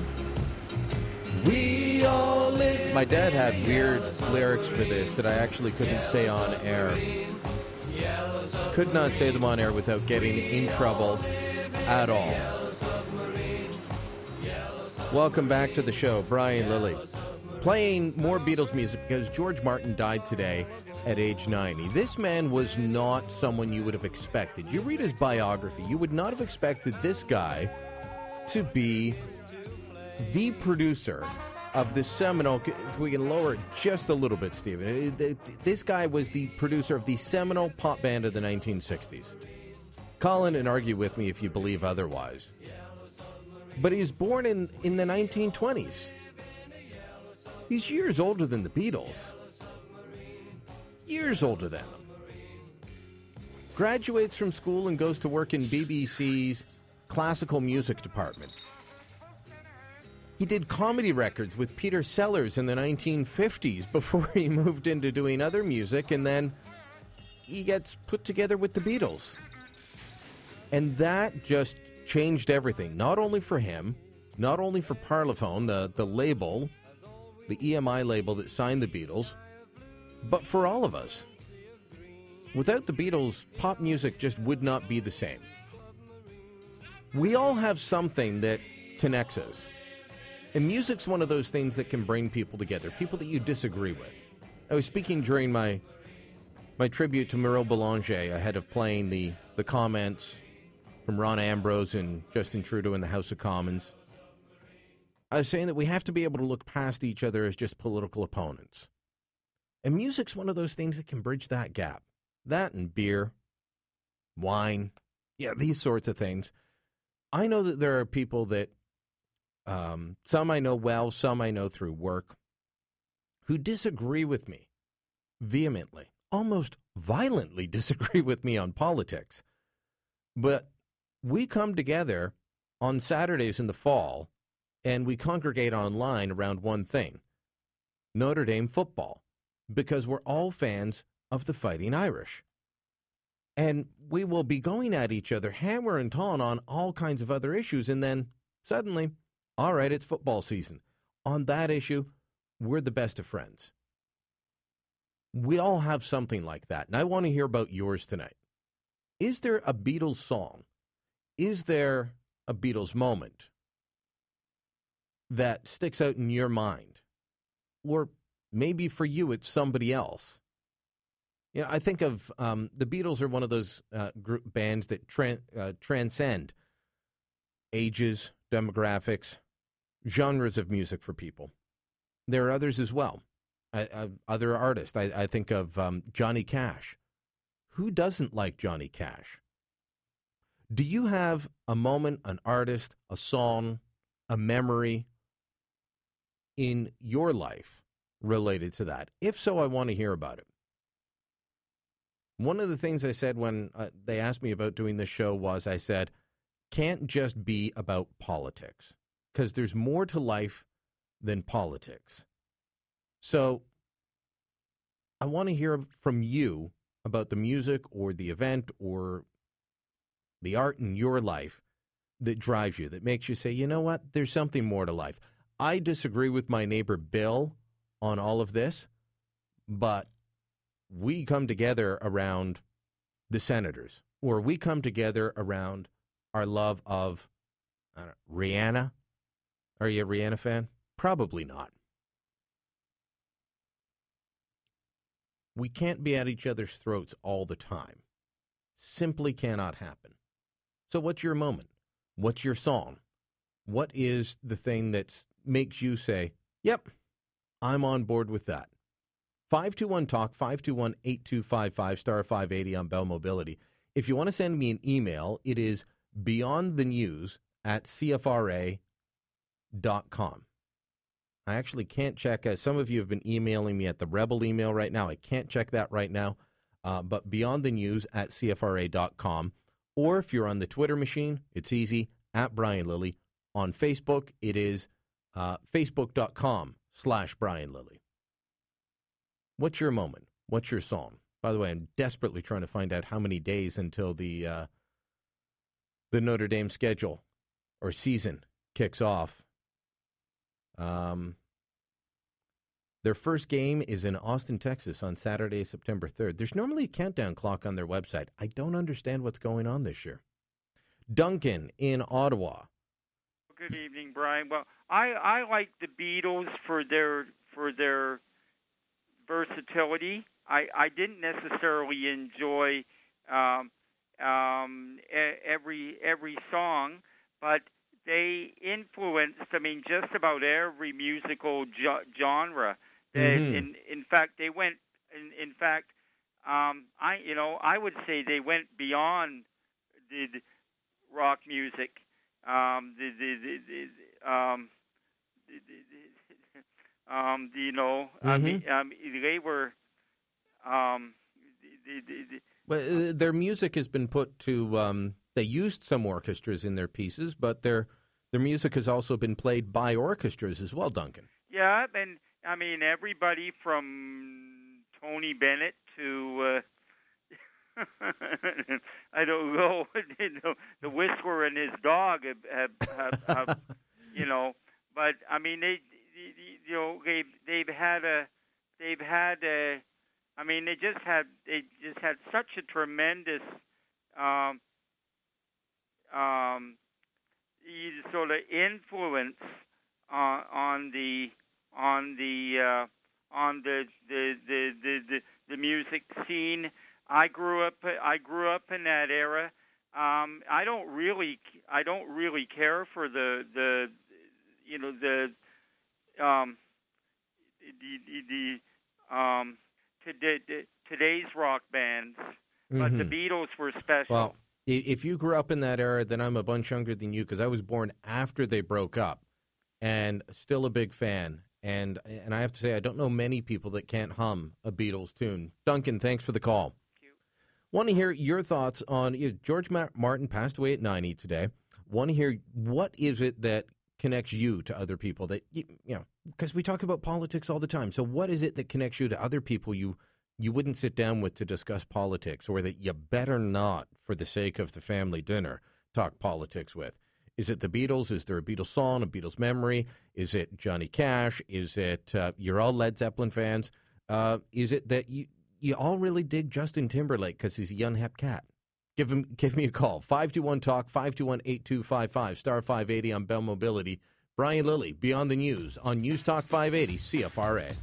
We all live. My dad had weird lyrics for this that I actually couldn't say on air. Could not say them on air without getting in trouble at all. Welcome back to the show, Brian Lilley. Playing more Beatles music because George Martin died today at age 90. This man was not someone you would have expected. You read his biography, you would not have expected this guy to be the producer of the seminal. If we can lower it just a little bit, Stephen. This guy was the producer of the seminal pop band of the 1960s. Call in and argue with me if you believe otherwise. But he was born in, in the 1920s. He's years older than the Beatles. Years older than them. Graduates from school and goes to work in BBC's classical music department. He did comedy records with Peter Sellers in the 1950s before he moved into doing other music, and then he gets put together with the Beatles. And that just changed everything, not only for him, not only for Parlophone, the, the label, the EMI label that signed the Beatles, but for all of us. Without the Beatles, pop music just would not be the same. We all have something that connects us. And music's one of those things that can bring people together, people that you disagree with. I was speaking during my my tribute to Mauril Belanger ahead of playing the, the comments from Rona Ambrose and Justin Trudeau in the House of Commons. I was saying that we have to be able to look past each other as just political opponents. And music's one of those things that can bridge that gap. That and beer, wine, yeah, these sorts of things. I know that there are people that, um, some I know well, some I know through work, who disagree with me vehemently, almost violently disagree with me on politics. But we come together on Saturdays in the fall and we congregate online around one thing Notre Dame football, because we're all fans of the Fighting Irish. And we will be going at each other hammer and taunt on all kinds of other issues. And then suddenly, all right, it's football season. On that issue, we're the best of friends. We all have something like that. And I want to hear about yours tonight. Is there a Beatles song? Is there a Beatles moment that sticks out in your mind? Or maybe for you, it's somebody else. You know, I think of um, the Beatles are one of those uh, group bands that uh, transcend ages, demographics, genres of music for people. There are others as well. I, I, other artists. I, I think of um, Johnny Cash. Who doesn't like Johnny Cash? Do you have a moment, an artist, a song, a memory in your life related to that? If so, I want to hear about it. One of the things I said when uh, they asked me about doing this show was I said, can't just be about politics because there's more to life than politics. So I want to hear from you about the music or the event or the art in your life that drives you, that makes you say, you know what, there's something more to life. I disagree with my neighbor Bill on all of this, but we come together around the senators, or we come together around our love of know, Rihanna. Are you a Rihanna fan? Probably not. We can't be at each other's throats all the time. Simply cannot happen. So, what's your moment? What's your song? What is the thing that makes you say, yep, I'm on board with that? 521 Talk, 521 8255, star 580 on Bell Mobility. If you want to send me an email, it is beyond the news at CFRA.com. I actually can't check. Uh, some of you have been emailing me at the Rebel email right now. I can't check that right now. Uh, but beyond the news at CFRA.com. Or if you're on the Twitter machine, it's easy at Brian Lilley. On Facebook, it is uh, Facebook.com slash Brian Lilley. What's your moment? What's your song? By the way, I'm desperately trying to find out how many days until the uh, the Notre Dame schedule or season kicks off. Um, their first game is in Austin, Texas on Saturday, September 3rd. There's normally a countdown clock on their website. I don't understand what's going on this year. Duncan in Ottawa. Good evening, Brian. Well, I, I like the Beatles for their for their versatility. I, I didn't necessarily enjoy um, um, every every song, but they influenced. I mean, just about every musical jo- genre. Mm-hmm. In in fact, they went. In, in fact, um, I you know I would say they went beyond the, the rock music. Um, the the, the, the um, um, you know, mm-hmm. I mean, um, they were um, the, the, the, well, uh, their music has been put to. Um, they used some orchestras in their pieces, but their their music has also been played by orchestras as well. Duncan. Yeah, and I mean everybody from Tony Bennett to. Uh, I don't know, you know, the Whistler and his dog have, have, have, have you know, but I mean they, you know, they've they've had a, they've had a, I mean, they just had they just had such a tremendous um, um, sort of influence on, on the on the uh, on the the, the the the the music scene. I grew up I grew up in that era. Um, I don't really I don't really care for the the you know the um, the the, the um, today, today's rock bands, but mm-hmm. the Beatles were special. Well, if you grew up in that era, then I'm a bunch younger than you because I was born after they broke up, and still a big fan. And and I have to say, I don't know many people that can't hum a Beatles tune. Duncan, thanks for the call. Want to hear your thoughts on you know, George Martin passed away at 90 today. Want to hear what is it that connects you to other people that you, you know because we talk about politics all the time. So what is it that connects you to other people you you wouldn't sit down with to discuss politics or that you better not for the sake of the family dinner talk politics with? Is it the beatles? Is there a beatles song a beatles memory? Is it johnny cash? Is it uh, you're all led zeppelin fans? Uh, is it that you you all really dig Justin Timberlake because he's a young hep cat? Give him give me a call. 521 talk 521-8255 star 580 on Bell Mobility. Brian Lilley, Beyond the News on News Talk 580 CFRA.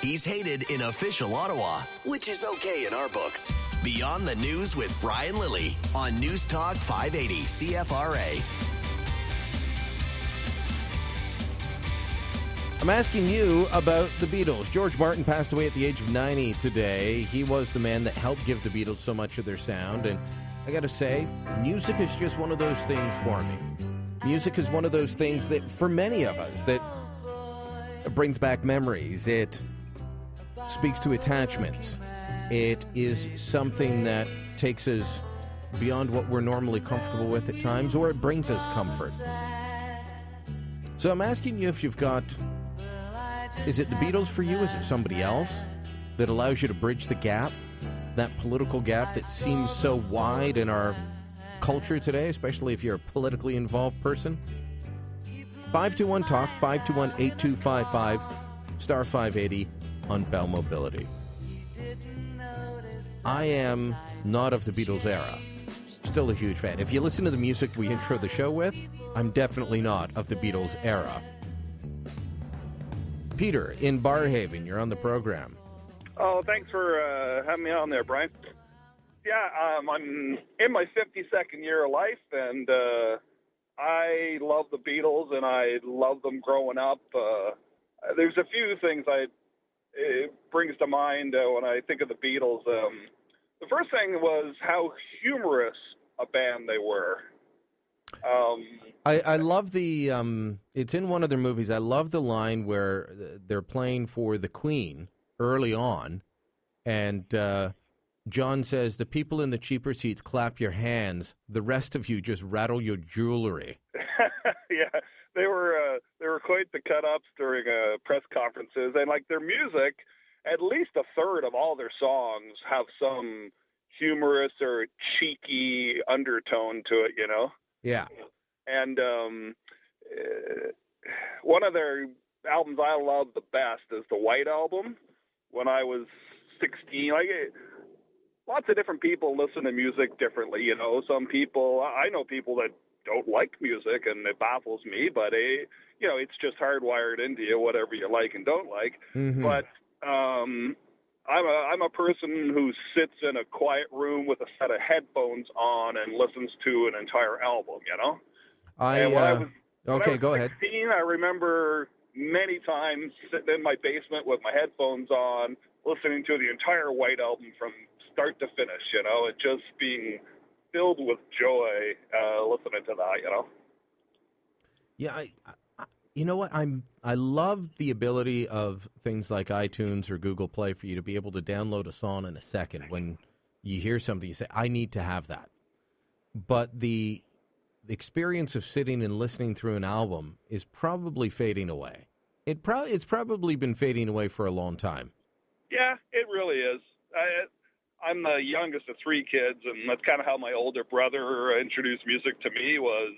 He's hated in official Ottawa, which is okay in our books. Beyond the News with Brian Lilley on News Talk 580 CFRA. I'm asking you about the Beatles. George Martin passed away at the age of 90 today. He was the man that helped give the Beatles so much of their sound. And I got to say, music is just one of those things for me. Music is one of those things that, for many of us, that brings back memories. It speaks to attachments. It is something that takes us beyond what we're normally comfortable with at times, or it brings us comfort. So I'm asking you if you've got. Is it the Beatles for you? Is it somebody else that allows you to bridge the gap? That political gap that seems so wide in our culture today, especially if you're a politically involved person? 521 Talk, 521 8255, star 580 on Bell Mobility. I am not of the Beatles era. Still a huge fan. If you listen to the music we intro the show with, I'm definitely not of the Beatles era. Peter in Barrhaven, you're on the program. Oh, thanks for uh, having me on there, Brian. Yeah, um, I'm in my 52nd year of life, and uh, I love the Beatles, and I love them growing up. Uh, there's a few things I it brings to mind uh, when I think of the Beatles. Um, the first thing was how humorous a band they were. Um, I, I love the. Um, it's in one of their movies. I love the line where they're playing for the Queen early on, and uh, John says, "The people in the cheaper seats clap your hands. The rest of you just rattle your jewelry." yeah, they were uh, they were quite the cut ups during uh, press conferences, and like their music, at least a third of all their songs have some humorous or cheeky undertone to it, you know. Yeah. And um, uh, one of their albums I love the best is the White Album. When I was 16, like it, lots of different people listen to music differently. You know, some people I know people that don't like music, and it baffles me. But it, you know, it's just hardwired into you, whatever you like and don't like. Mhm. But um, I'm a I'm a person who sits in a quiet room with a set of headphones on and listens to an entire album. You know. I, when I uh, was- When I okay, was go ahead. 16, I remember many times sitting in my basement with my headphones on, listening to the entire White Album from start to finish. You know, it just being filled with joy uh, listening to that. You know. Yeah, I, you know what? I'm I love the ability of things like iTunes or Google Play for you to be able to download a song in a second. When you hear something, you say, "I need to have that." But the experience of sitting and listening through an album is probably fading away. It probably it's probably been fading away for a long time. Yeah, it really is. I, I'm the youngest of three kids, and that's kind of how my older brother introduced music to me. Was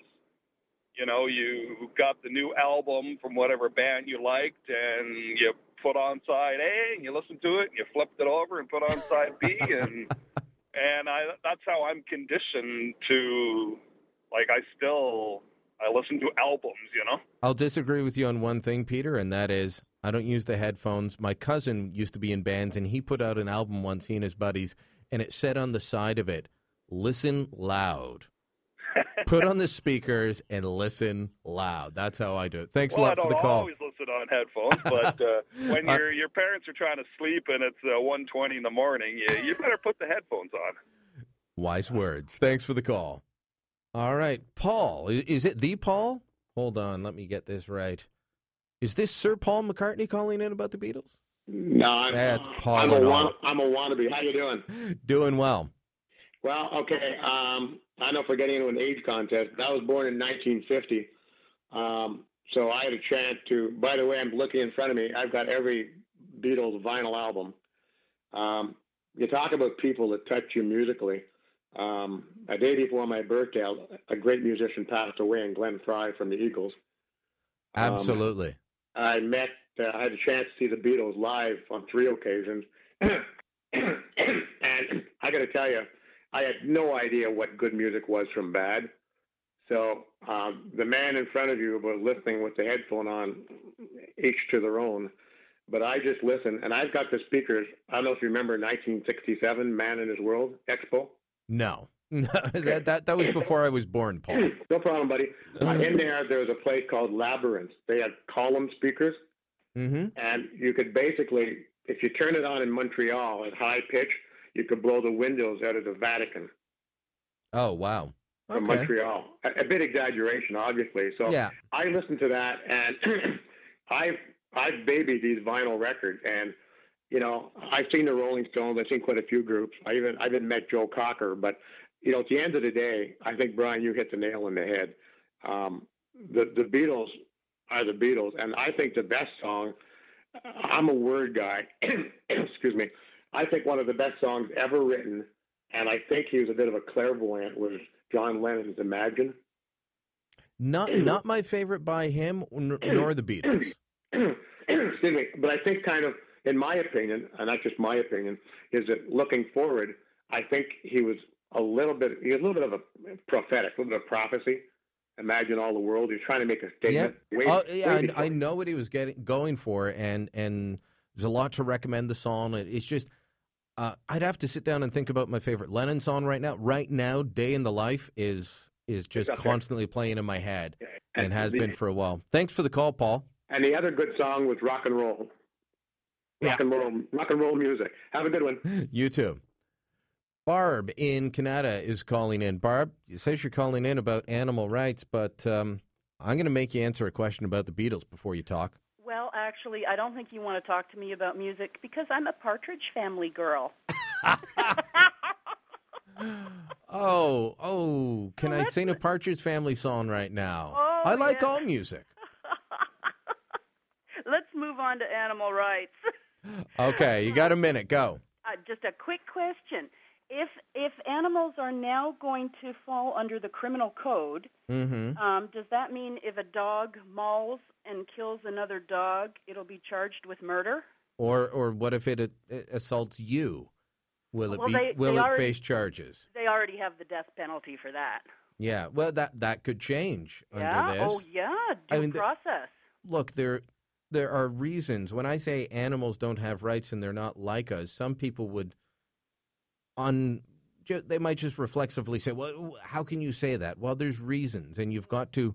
you know, you got the new album from whatever band you liked, and you put on side A, and you listened to it, and you flipped it over and put on side B, and and I that's how I'm conditioned to like I still I listen to albums, you know. I'll disagree with you on one thing, Peter, and that is I don't use the headphones. My cousin used to be in bands, and he put out an album once, he and his buddies, and it said on the side of it, listen loud. Put on the speakers and listen loud. That's how I do it. Thanks well, a I lot for the call. I always listen on headphones, but uh, when your your parents are trying to sleep and it's uh, 1:20 in the morning, you you better put the headphones on. Wise words. Thanks for the call. All right, Paul. Is it the Paul? Hold on, let me get this right. Is this Sir Paul McCartney calling in about the Beatles? No, I'm, That's Paul. I'm a and all. wan- I'm a wannabe. How you doing? Doing well. Well, okay. Um, I know for getting into an age contest, I was born in 1950, um, so I had a chance to. By the way, I'm looking in front of me. I've got every Beatles vinyl album. Um, you talk about people that touch you musically. Um, a day before my birthday, a great musician passed away, in Glenn Frey from the Eagles. Um, Absolutely. I met, uh, I had a chance to see the Beatles live on three occasions. and I got to tell you, I had no idea what good music was from bad. So um, the man in front of you was listening with the headphone on, each to their own. But I just listened, and I've got the speakers. I don't know if you remember 1967, Man and His World Expo. No. No, that, that that was before I was born, Paul. no problem, buddy. Uh, in there, there was a place called Labyrinth. They had column speakers, Mm-hmm. and you could basically, if you turn it on in Montreal at high pitch, you could blow the windows out of the Vatican Oh wow. from Okay. Montreal. A, a bit exaggeration, obviously. So Yeah. I listened to that, and I've I've babied these vinyl records, and you know I've seen the Rolling Stones. I've seen quite a few groups. I even I've even met Joe Cocker, but you know at the end of the day, I think Brian, you hit the nail on the head. Um, the the Beatles are the Beatles, and I think the best song. I'm a word guy. Excuse me. I think one of the best songs ever written, and I think he was a bit of a clairvoyant, was John Lennon's "Imagine." Not not my favorite by him nor the Beatles. Excuse me, but I think kind of, in my opinion, and not just my opinion, is that looking forward, I think he was a little bit, he was a little bit of a prophetic, a little bit of prophecy. Imagine all the world. He's trying to make a oh, Yeah, statement. Oh, way yeah. I, I know what he was getting going for, and and there's a lot to recommend the song. It's just uh, I'd have to sit down and think about my favorite Lennon song right now. Right now, "Day in the Life" is is just up there. constantly playing in my head, and And has the- been for a while. Thanks for the call, Paul. And the other good song was rock and roll. Rock and roll, rock and roll music. Have a good one. You too. Barb in Canada is calling in. Barb, it says you're calling in about animal rights, but um, I'm going to make you answer a question about the Beatles before you talk. Well, actually, I don't think you want to talk to me about music because I'm a Partridge Family girl. Oh, oh, can I sing a Partridge Family song right now? Oh, I like yeah. all music. Let's move on to animal rights. Okay, you got a minute. Go. Uh, just a quick question: If if animals are now going to fall under the criminal code, Mm-hmm. um, does that mean if a dog mauls and kills another dog, it'll be charged with murder? Or, or what if it, it assaults you? Will it Well, be? they- will they it already- face charges? They already have the death penalty for that. Yeah. Well, that that could change yeah. under this. Oh, yeah. Due I mean, the- process. look there there are reasons when i say animals don't have rights and they're not like us some people would on they might just reflexively say well how can you say that well there's reasons and you've got to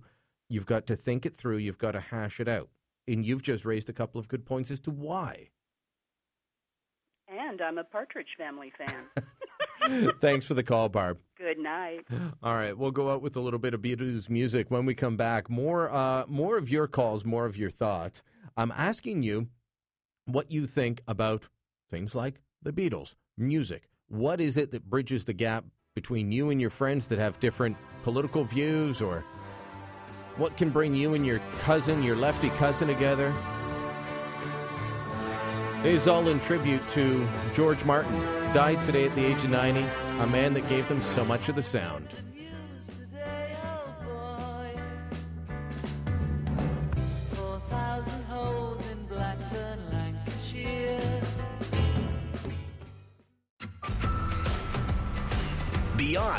you've got to think it through you've got to hash it out and you've just raised a couple of good points as to why And I'm a Partridge Family fan. thanks for the call barb Good night. All right, we'll go out with a little bit of Beatles music when we come back. More, uh, more of your calls, more of your thoughts. I'm asking you what you think about things like the Beatles, music. What is it that bridges the gap between you and your friends that have different political views, or what can bring you and your cousin, your lefty cousin, together? It is all in tribute to George Martin, died today at the age of 90, a man that gave them so much of the sound.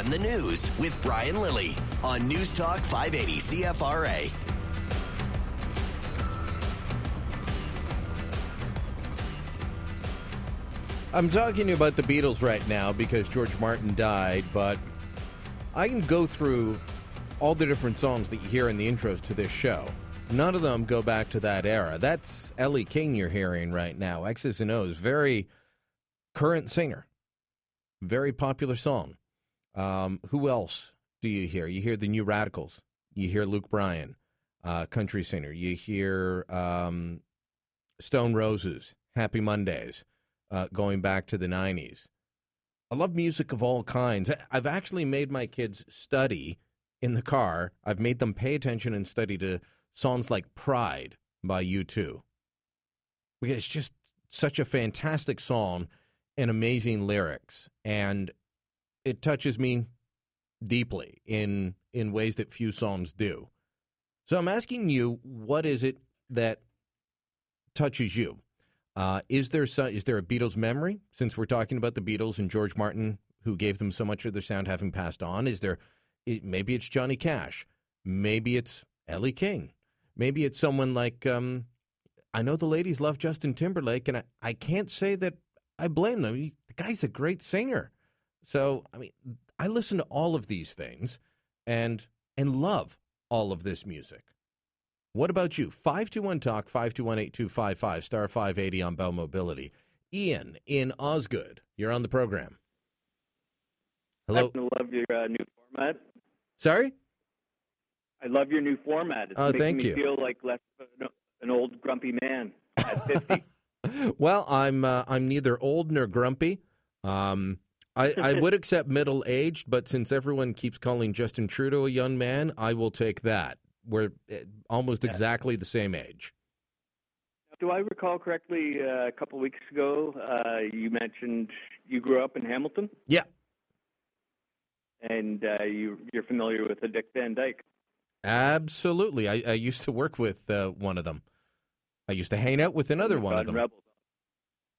Beyond the News with Brian Lilley on News Talk 580 CFRA. I'm talking about the Beatles right now because George Martin died, but I can go through all the different songs that you hear in the intros to this show. None of them go back to that era. That's Ellie King you're hearing right now. X's and O's, very current singer, very popular song. Um, who else do you hear? You hear the New Radicals. You hear Luke Bryan, uh, country singer. You hear um, Stone Roses, Happy Mondays, uh, going back to the 90s. I love music of all kinds. I've actually made my kids study in the car. I've made them pay attention and study to songs like Pride by U2. Because it's just such a fantastic song and amazing lyrics, and it touches me deeply in in ways that few songs do. So I'm asking you, what is it that touches you? Uh, is there some, is there a Beatles memory? Since we're talking about the Beatles and George Martin, who gave them so much of their sound, having passed on, is there? It, maybe it's Johnny Cash. Maybe it's Ellie King. Maybe it's someone like um, I know the ladies love Justin Timberlake, and I, I can't say that I blame them. He, the guy's a great singer. So I mean, I listen to all of these things, and and love all of this music. What about you? 521 Talk, 521 8255, star 580 on Bell Mobility. Ian in Osgoode, you're on the program. Hello. I love your uh, new format. Sorry? I love your new format. It's Oh, thank me you. feel like less of an, an old grumpy man at 50. Well, I'm uh, I'm neither old nor grumpy. Um, I, I would accept middle aged, but since everyone keeps calling Justin Trudeau a young man, I will take that. We're uh, almost exactly the same age. Do I recall correctly uh, a couple weeks ago uh, you mentioned you grew up in Hamilton Yeah, and uh, you, you're familiar with the Dick Van Dyke? absolutely. I, I used to work with uh, one of them. I used to hang out with another one of them.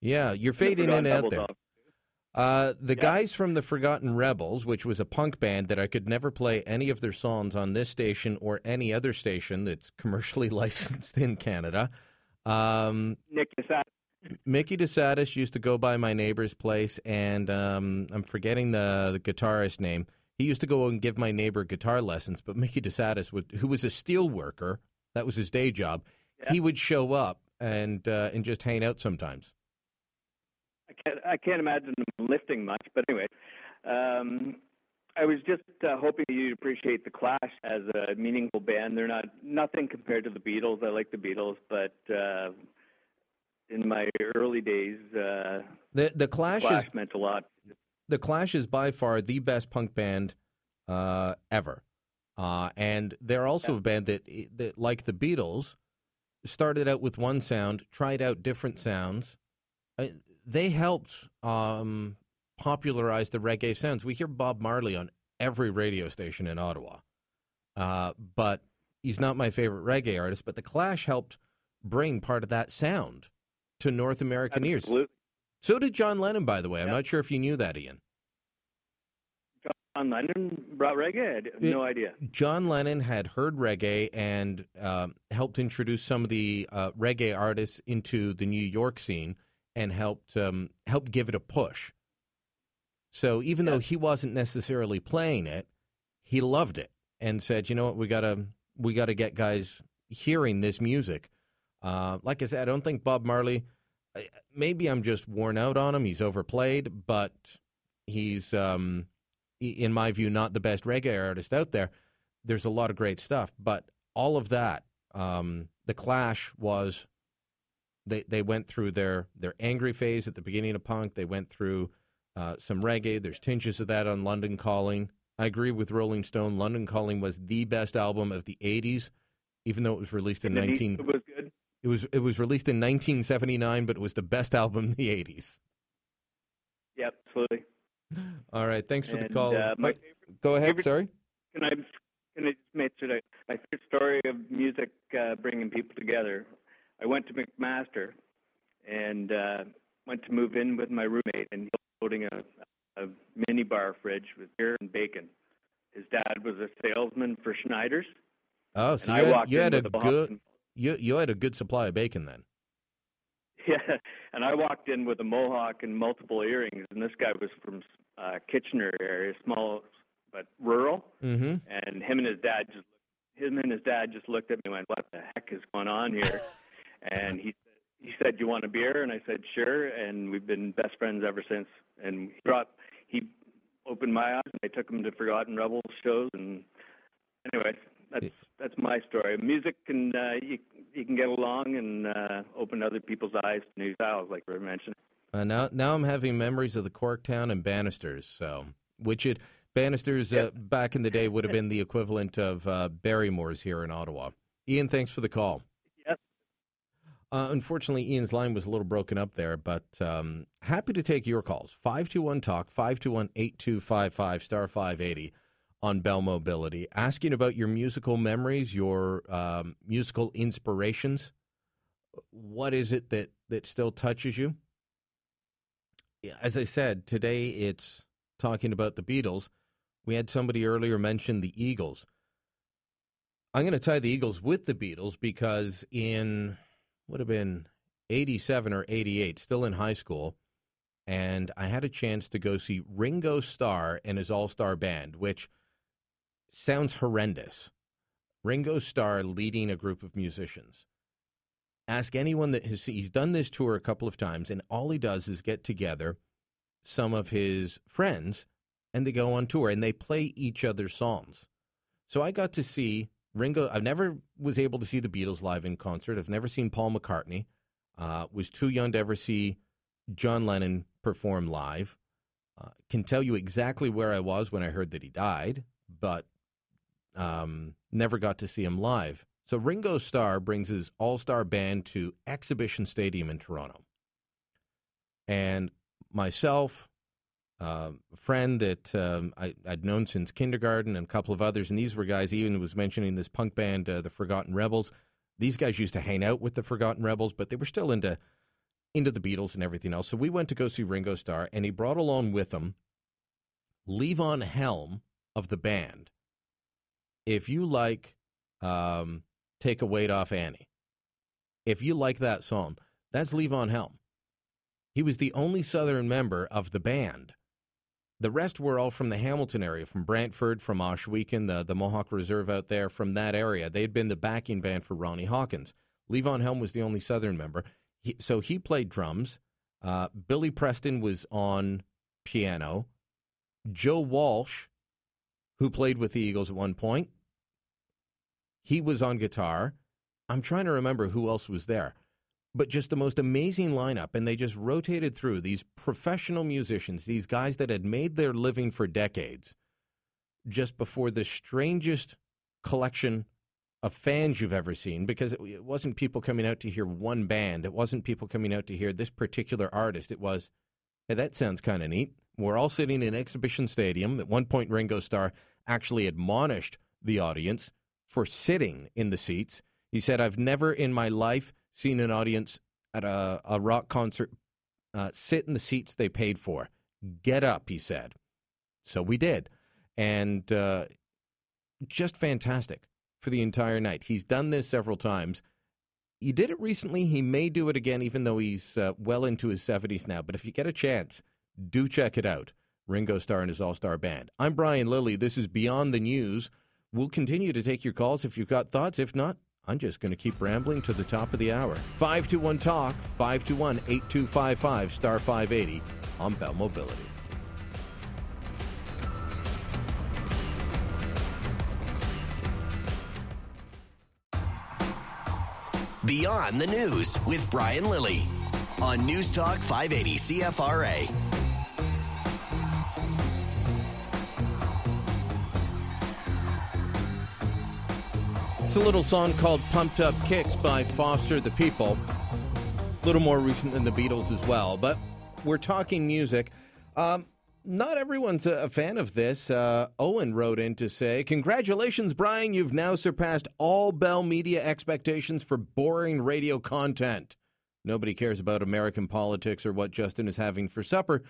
Yeah, you're fading in and out there. Uh, the guys from the Forgotten Rebels, which was a punk band that I could never play any of their songs on this station or any other station that's commercially licensed in Canada. Um, Nick Casat. Mickey DeSadist used to go by my neighbor's place, and um, I'm forgetting the, the guitarist name. He used to go and give my neighbor guitar lessons, but Mickey DeSadist, would, who was a steel worker, that was his day job, he would show up and uh, and just hang out sometimes. I can't, I can't imagine them lifting much, but anyway. Um, I was just uh, hoping you'd appreciate the Clash as a meaningful band. They're not nothing compared to the Beatles. I like the Beatles, but uh, in my early days, uh, The the Clash, Clash is meant a lot. the Clash is by far the best punk band uh, ever, uh, and they're also a band that, that, like the Beatles, started out with one sound, tried out different sounds. Uh, they helped um, popularize the reggae sounds. We hear Bob Marley on every radio station in Ottawa, uh, but he's not my favorite reggae artist. But the Clash helped bring part of that sound to North American ears. So did John Lennon, by the way. I'm not sure if you knew that, Ian. John Lennon brought reggae. No idea. John Lennon had heard reggae and um, helped introduce some of the uh, reggae artists into the New York scene and helped um, helped give it a push. So even though he wasn't necessarily playing it, he loved it and said, "You know what? We gotta we gotta get guys hearing this music." Uh, like I said, I don't think Bob Marley. Maybe I'm just worn out on him. He's overplayed, but he's um, in my view, not the best reggae artist out there. There's a lot of great stuff, but all of that, um, the Clash was they they went through their their angry phase at the beginning of punk. They went through uh, some reggae. There's tinges of that on London Calling. I agree with Rolling Stone. London Calling was the best album of the '80s, even though it was released in And the 19. Beatles was good. It was it was released in 1979, but it was the best album in the '80s. Yep, absolutely. All right, thanks for the call. uh, my Wait, Go ahead. favorite- Sorry. Can I can I just make sure that my favorite story of music uh, bringing people together? I went to McMaster and uh, went to move in with my roommate, and he was loading a, a mini bar fridge with beer and bacon. His dad was a salesman for Schneider's. Oh, so you had, you had a with a box good and- you you had a good supply of bacon then. Yeah, and I walked in with a mohawk and multiple earrings, and this guy was from uh, Kitchener area, small but rural. Mm-hmm. And him and his dad just him and his dad just looked at me and went, "What the heck is going on here?" and he said he said, "You want a beer?" And I said, "Sure." And we've been best friends ever since. And he brought he opened my eyes, and I took him to Forgotten Rebels shows. And anyway, that's that's my story. Music can uh, you you can get along and uh, open other people's eyes to new styles, like we mentioned. Uh, now now I'm having memories of the Corktown and Bannisters. So which it Bannisters uh, back in the day would have been the equivalent of uh, Barrymore's here in Ottawa. Ian, thanks for the call. Uh, unfortunately, Ian's line was a little broken up there, but um, happy to take your calls. 521 Talk, 521 8255, star 580 on Bell Mobility, asking about your musical memories, your um, musical inspirations. What is it that, that still touches you? As I said, today it's talking about the Beatles. We had somebody earlier mention the Eagles. I'm going to tie the Eagles with the Beatles because in would have been 87 or 88, still in high school, and I had a chance to go see Ringo Starr and his All Star Band, which sounds horrendous. Ringo Starr leading a group of musicians. Ask anyone that has he's done this tour a couple of times, and all he does is get together some of his friends and they go on tour and they play each other's songs. So I got to see Ringo. I never was able to see the Beatles live in concert. I've never seen Paul McCartney. Uh, was too young to ever see John Lennon perform live. Uh, can tell you exactly where I was when I heard that he died, but um, never got to see him live. So Ringo Starr brings his all star band to Exhibition Stadium in Toronto. And myself, a friend that um, I, would known since kindergarten, and a couple of others, and these were guys, even was mentioning this punk band, uh, the Forgotten Rebels. These guys used to hang out with the Forgotten Rebels, but they were still into into the Beatles and everything else. So we went to go see Ringo Starr, and he brought along with him Levon Helm of the band. If you like um, Take a Weight Off Annie, if you like that song, that's Levon Helm. He was the only Southern member of the band. The rest were all from the Hamilton area, from Brantford, from Ohsweken, the, the Mohawk Reserve out there, from that area. They had been the backing band for Ronnie Hawkins. Levon Helm was the only Southern member. He, so he played drums. Uh, Billy Preston was on piano. Joe Walsh, who played with the Eagles at one point, he was on guitar. I'm trying to remember who else was there but just the most amazing lineup. And they just rotated through these professional musicians, these guys that had made their living for decades, just before the strangest collection of fans you've ever seen because it, wasn't people coming out to hear one band. It wasn't people coming out to hear this particular artist. It was, hey, that sounds kind of neat. We're all sitting in Exhibition Stadium. At one point, Ringo Starr actually admonished the audience for sitting in the seats. He said, I've never in my life seen an audience at a, a rock concert uh, sit in the seats they paid for. Get up, he said. So we did. And uh, just fantastic for the entire night. He's done this several times. He did it recently. He may do it again, even though he's uh, well into his 70s now. But if you get a chance, do check it out. Ringo Starr and his All Star Band. I'm Brian Lilley. This is Beyond the News. We'll continue to take your calls if you've got thoughts. If not, I'm just going to keep rambling to the top of the hour. 521 Talk, 521 8255, star 580 on Bell Mobility. Beyond the News with Brian Lilley on News Talk 580 CFRA. It's a little song called Pumped Up Kicks by Foster the People. A little more recent than the Beatles as well, but we're talking music. Um, not everyone's a, fan of this. Uh, Owen wrote in to say, Congratulations, Brian. You've now surpassed all Bell Media expectations for boring radio content. Nobody cares about American politics or what Justin is having for supper,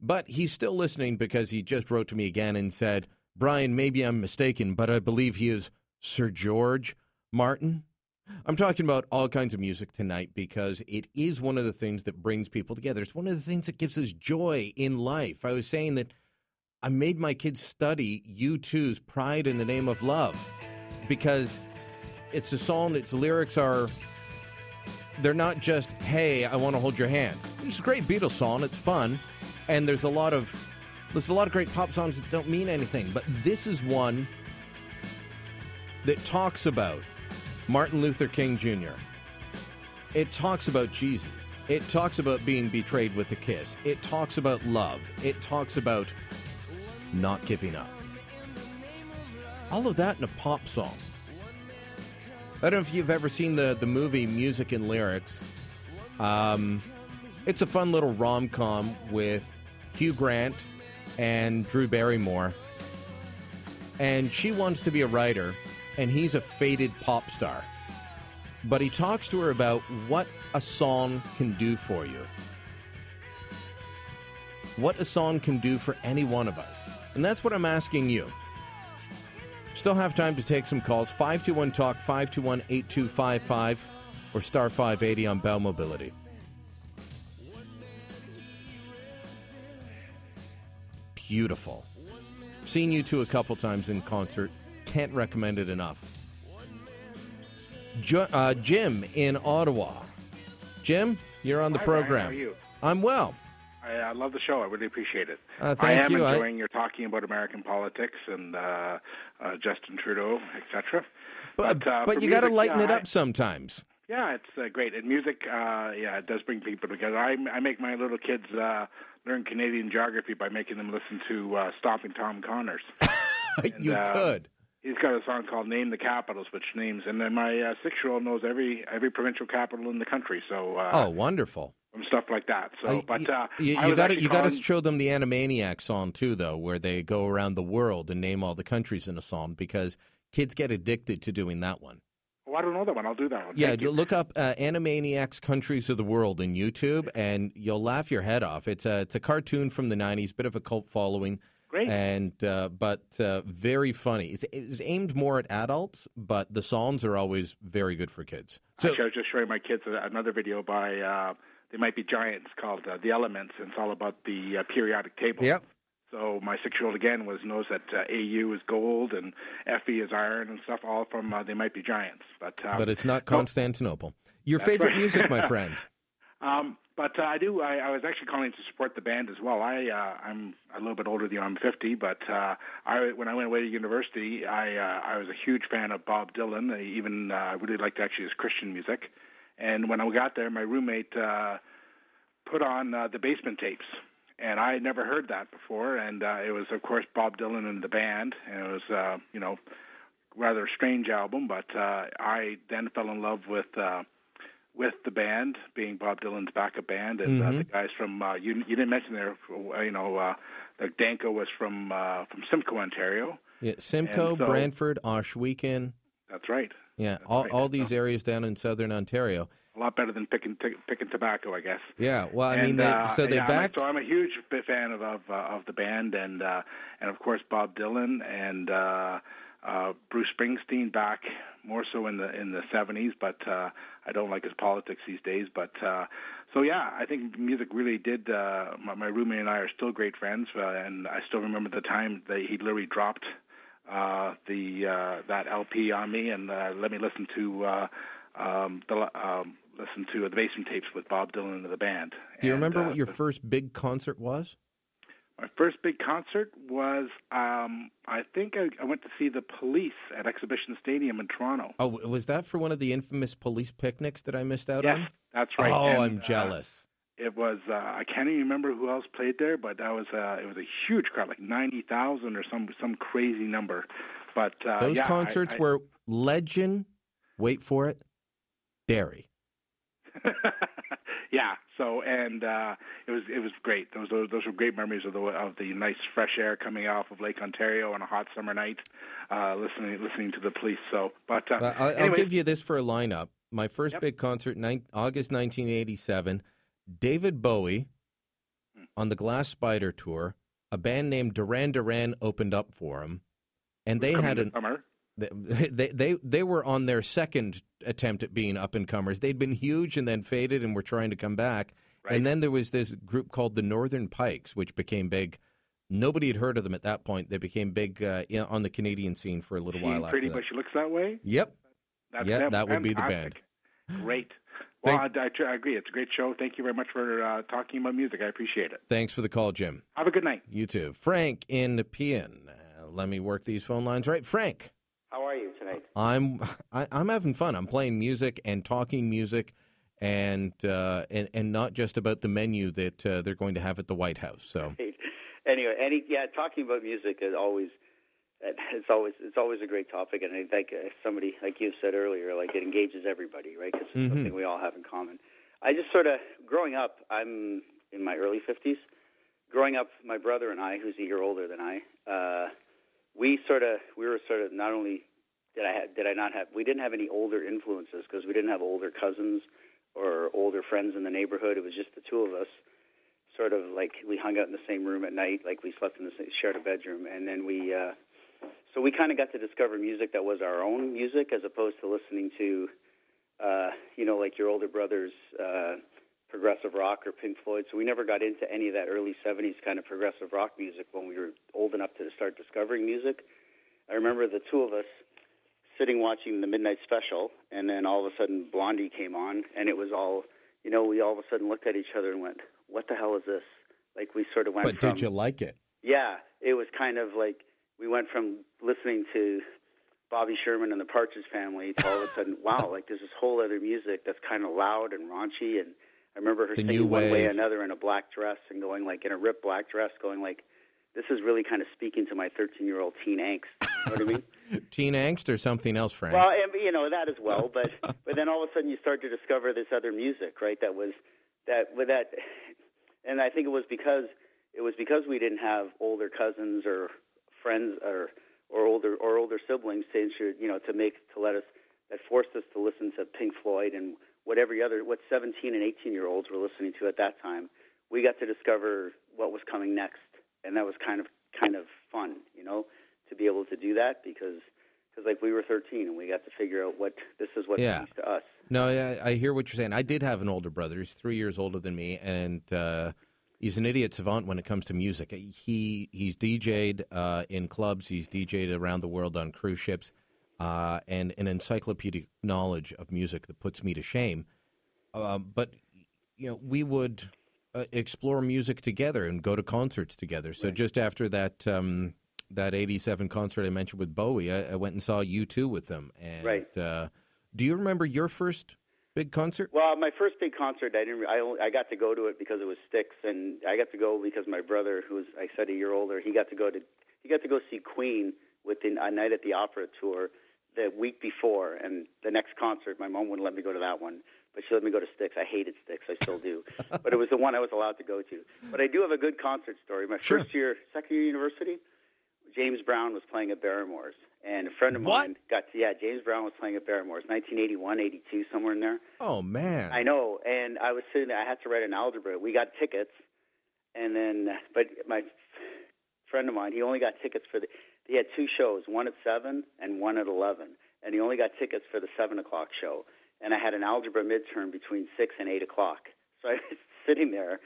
but he's still listening because he just wrote to me again and said, Brian, maybe I'm mistaken, but I believe he is Sir George Martin. I'm talking about all kinds of music tonight because it is one of the things that brings people together. It's one of the things that gives us joy in life. I was saying that I made my kids study U2's Pride in the Name of Love because it's a song its lyrics are they're not just hey i want to hold your hand it's a great beatles song it's fun and there's a lot of there's a lot of great pop songs that don't mean anything but this is one that talks about Martin Luther King Jr. It talks about Jesus. It talks about being betrayed with a kiss. It talks about love. It talks about not giving up. All of that in a pop song. I don't know if you've ever seen the, the movie Music and Lyrics. Um, it's a fun little rom com with Hugh Grant and Drew Barrymore. And she wants to be a writer, and he's a faded pop star. But he talks to her about what a song can do for you. What a song can do for any one of us. And that's what I'm asking you. Still have time to take some calls. 521 Talk, 521 8255, or star 580 on Bell Mobility. Beautiful. Seen you two a couple times in concert. Can't recommend it enough. Jo- uh, Jim in Ottawa. Jim, you're on the Hi, program. How are you? I'm well. I, I love the show. I really appreciate it. Uh, I am you. I- enjoying your talking about American politics and uh, uh, Justin Trudeau, etc. But, uh, but you got to lighten it I- up sometimes. Yeah, it's uh, great. And music, uh, yeah, it does bring people together. I, I make my little kids uh, learn Canadian geography by making them listen to uh, Stomping Tom Connors. you uh, could. He's got a song called "Name the Capitals," which names, and then my uh, six-year-old knows every every provincial capital in the country. So uh, oh, wonderful. and stuff like that. So, Uh, but uh, You, you got to you got to show them the Animaniac song too, though, where they go around the world and name all the countries in a song because kids get addicted to doing that one. Oh, I don't know that one. I'll do that one. Yeah, you. look up uh, Animaniacs Countries of the World in YouTube, and you'll laugh your head off. It's a it's a cartoon from the '90s, bit of a cult following. Great. And uh, but uh, very funny. It's, it's aimed more at adults, but the songs are always very good for kids. So Actually, I was just showing my kids another video by uh, they might be giants called uh, the Elements, and it's all about the uh, periodic table. Yep. So my six-year-old again was knows that uh, AU is gold and FE is iron and stuff, all from uh, they might be giants. But um, but it's not Constantinople. Your favorite right. music, my friend? Um, but uh, I do. I, I was actually calling to support the band as well. I uh, I'm a little bit older than you. I'm 50, but uh, I when I went away to university, I uh, I was a huge fan of Bob Dylan. I even uh, I really liked actually his Christian music. And when I got there, my roommate uh, put on the Basement Tapes, and I had never heard that before. And it was, of course, Bob Dylan and the band, and it was, you know, rather strange album. But I then fell in love with with the band, being Bob Dylan's backup band, and uh, Mhm. the guys from uh, you. You didn't mention there, uh, you know, uh, like Danko was from uh, from Simcoe, Ontario. Yeah, Simcoe, so- Brantford, Ohsweken. That's right. Yeah, all, all these areas down in southern Ontario. A lot better than picking t- picking tobacco, I guess. Yeah, well, I and, mean, they, uh, so they yeah, I'm a- backed. so I'm a huge fan of of, uh, of the band, and uh, and of course Bob Dylan and uh, uh, Bruce Springsteen back more so in the in the 70s, but uh, I don't like his politics these days. But uh, so yeah, I think music really did. Uh, my, my roommate and I are still great friends, uh, and I still remember the time that he literally dropped uh, the uh, that LP on me and uh, let me listen to uh, um, the um, listen to the basement tapes with Bob Dylan and the band. Do you And, remember uh, what your first big concert was? My first big concert was um, I think I, I went to see the Police at Exhibition Stadium in Toronto. Oh, was that for one of the infamous police picnics that I missed out Yes, on? that's right. Oh, And, I'm uh, jealous. It was uh, I can't even remember who else played there, but that was uh, it was a huge crowd, like ninety thousand or some some crazy number. But uh, Those yeah, I- concerts I- were legend. Wait for it, Derry. yeah. So and uh, it was it was great. Those those, those were great memories of the of the nice fresh air coming off of Lake Ontario on a hot summer night, uh, listening listening to the police. So, but uh, Uh, I'll, I'll give you this for a lineup. My first Yep. big concert, nine, August 1987. David Bowie Hmm. on the Glass Spider tour. A band named Duran Duran opened up for him, and they had an summer. They, they they were on their second attempt at being up and comers. They'd been huge and then faded and were trying to come back. And then there was this group called the Northern Pikes, which became big. Nobody had heard of them at that point. They became big uh, on the Canadian scene for a little She while pretty, she looks that way. Yep. That's them. that would be the band. Great. Well, I, I, I agree. It's a great show. Thank you very much for uh, talking about music. I appreciate it. Thanks for the call, Jim. Have a good night. You too. Frank in Nepean. Uh, let me work these phone lines right. Frank, How are you tonight? I'm I, I'm having fun. I'm playing music and talking music, and uh, and and not just about the menu that uh, they're going to have at the White House. So Anyway, any yeah, talking about music is always it's always it's always a great topic, and I think uh, somebody like you said earlier, like it engages everybody, right? Because it's Mhm. something we all have in common. I just sort of growing up. I'm in my early fifties. Growing up, my brother and I, who's a year older than I, uh, we sort of we were sort of not only did I have, did I not have we didn't have any older influences because we didn't have older cousins or older friends in the neighborhood. It was just the two of us. Sort of like we hung out in the same room at night, like we slept in the same, shared a bedroom, and then we. Uh, so we kind of got to discover music that was our own music, as opposed to listening to, uh, you know, like your older brothers, uh, progressive rock or Pink Floyd. So we never got into any of that early '70s kind of progressive rock music when we were old enough to start discovering music. I remember the two of us sitting watching the midnight special, and then all of a sudden Blondie came on, and it was all, you know, we all of a sudden looked at each other and went, "What the hell is this?" Like we sort of went But from did you like it? yeah, it was kind of like we went from listening to Bobby Sherman and the Partridge Family to all of a sudden, wow, like there's this whole other music that's kind of loud and raunchy. And I remember her The singing new one way another in a black dress and going like in a ripped black dress, going like, this is really kind of speaking to my 13 year old teen angst. You know what I mean? Teen angst or something else, Frank? Well, and, you know that as well, but but then all of a sudden you start to discover this other music, right? That was that with that, and I think it was because it was because we didn't have older cousins or friends or or older or older siblings to you know to make to let us that forced us to listen to Pink Floyd and what every other what 17 and 18 year olds were listening to at that time. We got to discover what was coming next, and that was kind of kind of fun, you know, to be able to do that because because like we were 13 and we got to figure out what this is what Yeah. means to us. No, I, I hear what you're saying. I did have an older brother. He's three years older than me, and uh, he's an idiot savant when it comes to music. He he's DJ'd uh, in clubs. He's DJ'd around the world on cruise ships, uh, and an encyclopedic knowledge of music that puts me to shame. Um, but you know, we would uh, explore music together and go to concerts together. So just after that. Um, that '87 concert I mentioned with Bowie, I, I went and saw you two with them. And Right. uh, do you remember your first big concert? Well, my first big concert, I didn't. I only, I got to go to it because it was Styx, and I got to go because my brother, who's I said a year older, he got to go to he got to go see Queen within a night at the Opera tour the week before, and the next concert, my mom wouldn't let me go to that one, but she let me go to Styx. I hated Styx, I still do, but it was the one I was allowed to go to. But I do have a good concert story. My Sure. first year, second year university, James Brown was playing at Barrymore's, and a friend of mine got to, yeah, James Brown was playing at Barrymore's, 1981, 82, somewhere in there. Oh man! I know, and I was sitting there. I had to write an algebra. We got tickets, and then, but my friend of mine, he only got tickets for the. He had two shows, one at seven and one at eleven, and he only got tickets for the seven o'clock show. And I had an algebra midterm between six and eight o'clock, so I was sitting there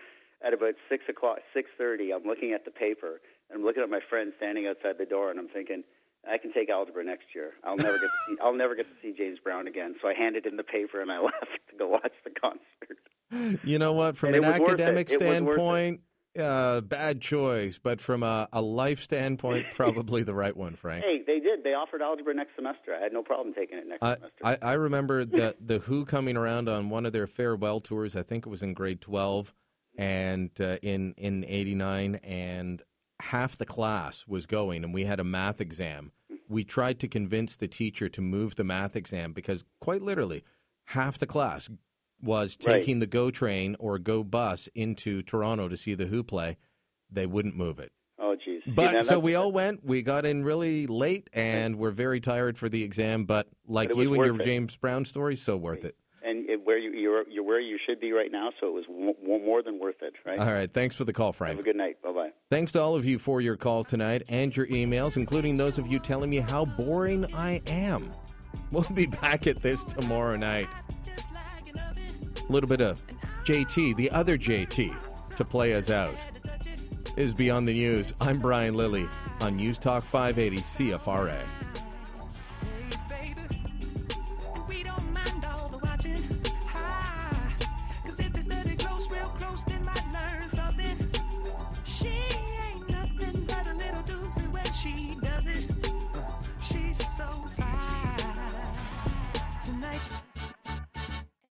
at about six o'clock, six thirty. I'm looking at the paper, and I'm looking at my friend standing outside the door, and I'm thinking. I can take algebra next year. I'll never get to see. I'll never get to see James Brown again. So I handed in the paper and I left to go watch the concert. You know what? From And an it was worth it. academic It was it. standpoint, uh, bad choice. But from a, a life standpoint, probably the right one, Frank. Hey, they did. They offered algebra next semester. I had no problem taking it next semester. I, I remember the the Who coming around on one of their farewell tours. I think it was in grade twelve, and uh, in in eighty nine, and half the class was going, and we had a math exam. We tried to convince the teacher to move the math exam because, quite literally, half the class was Right. taking the GO train or GO bus into Toronto to see the Who play. They wouldn't move it. oh, jeez. But Yeah, so we all went. We got in really late, and we're very tired for the exam. But like But you and your it. James Brown story, so worth it. and it, where you you're, you're where you should be right now. So it was w- w- more than worth it. Right. All right. Thanks for the call, Frank. Have a good night. Bye bye. Thanks to all of you for your call tonight and your emails, including those of you telling me how boring I am. We'll be back at this tomorrow night. A little bit of JT, the other JT, to play us out. Is Beyond the News. I'm Brian Lilley on News Talk 580 CFRA.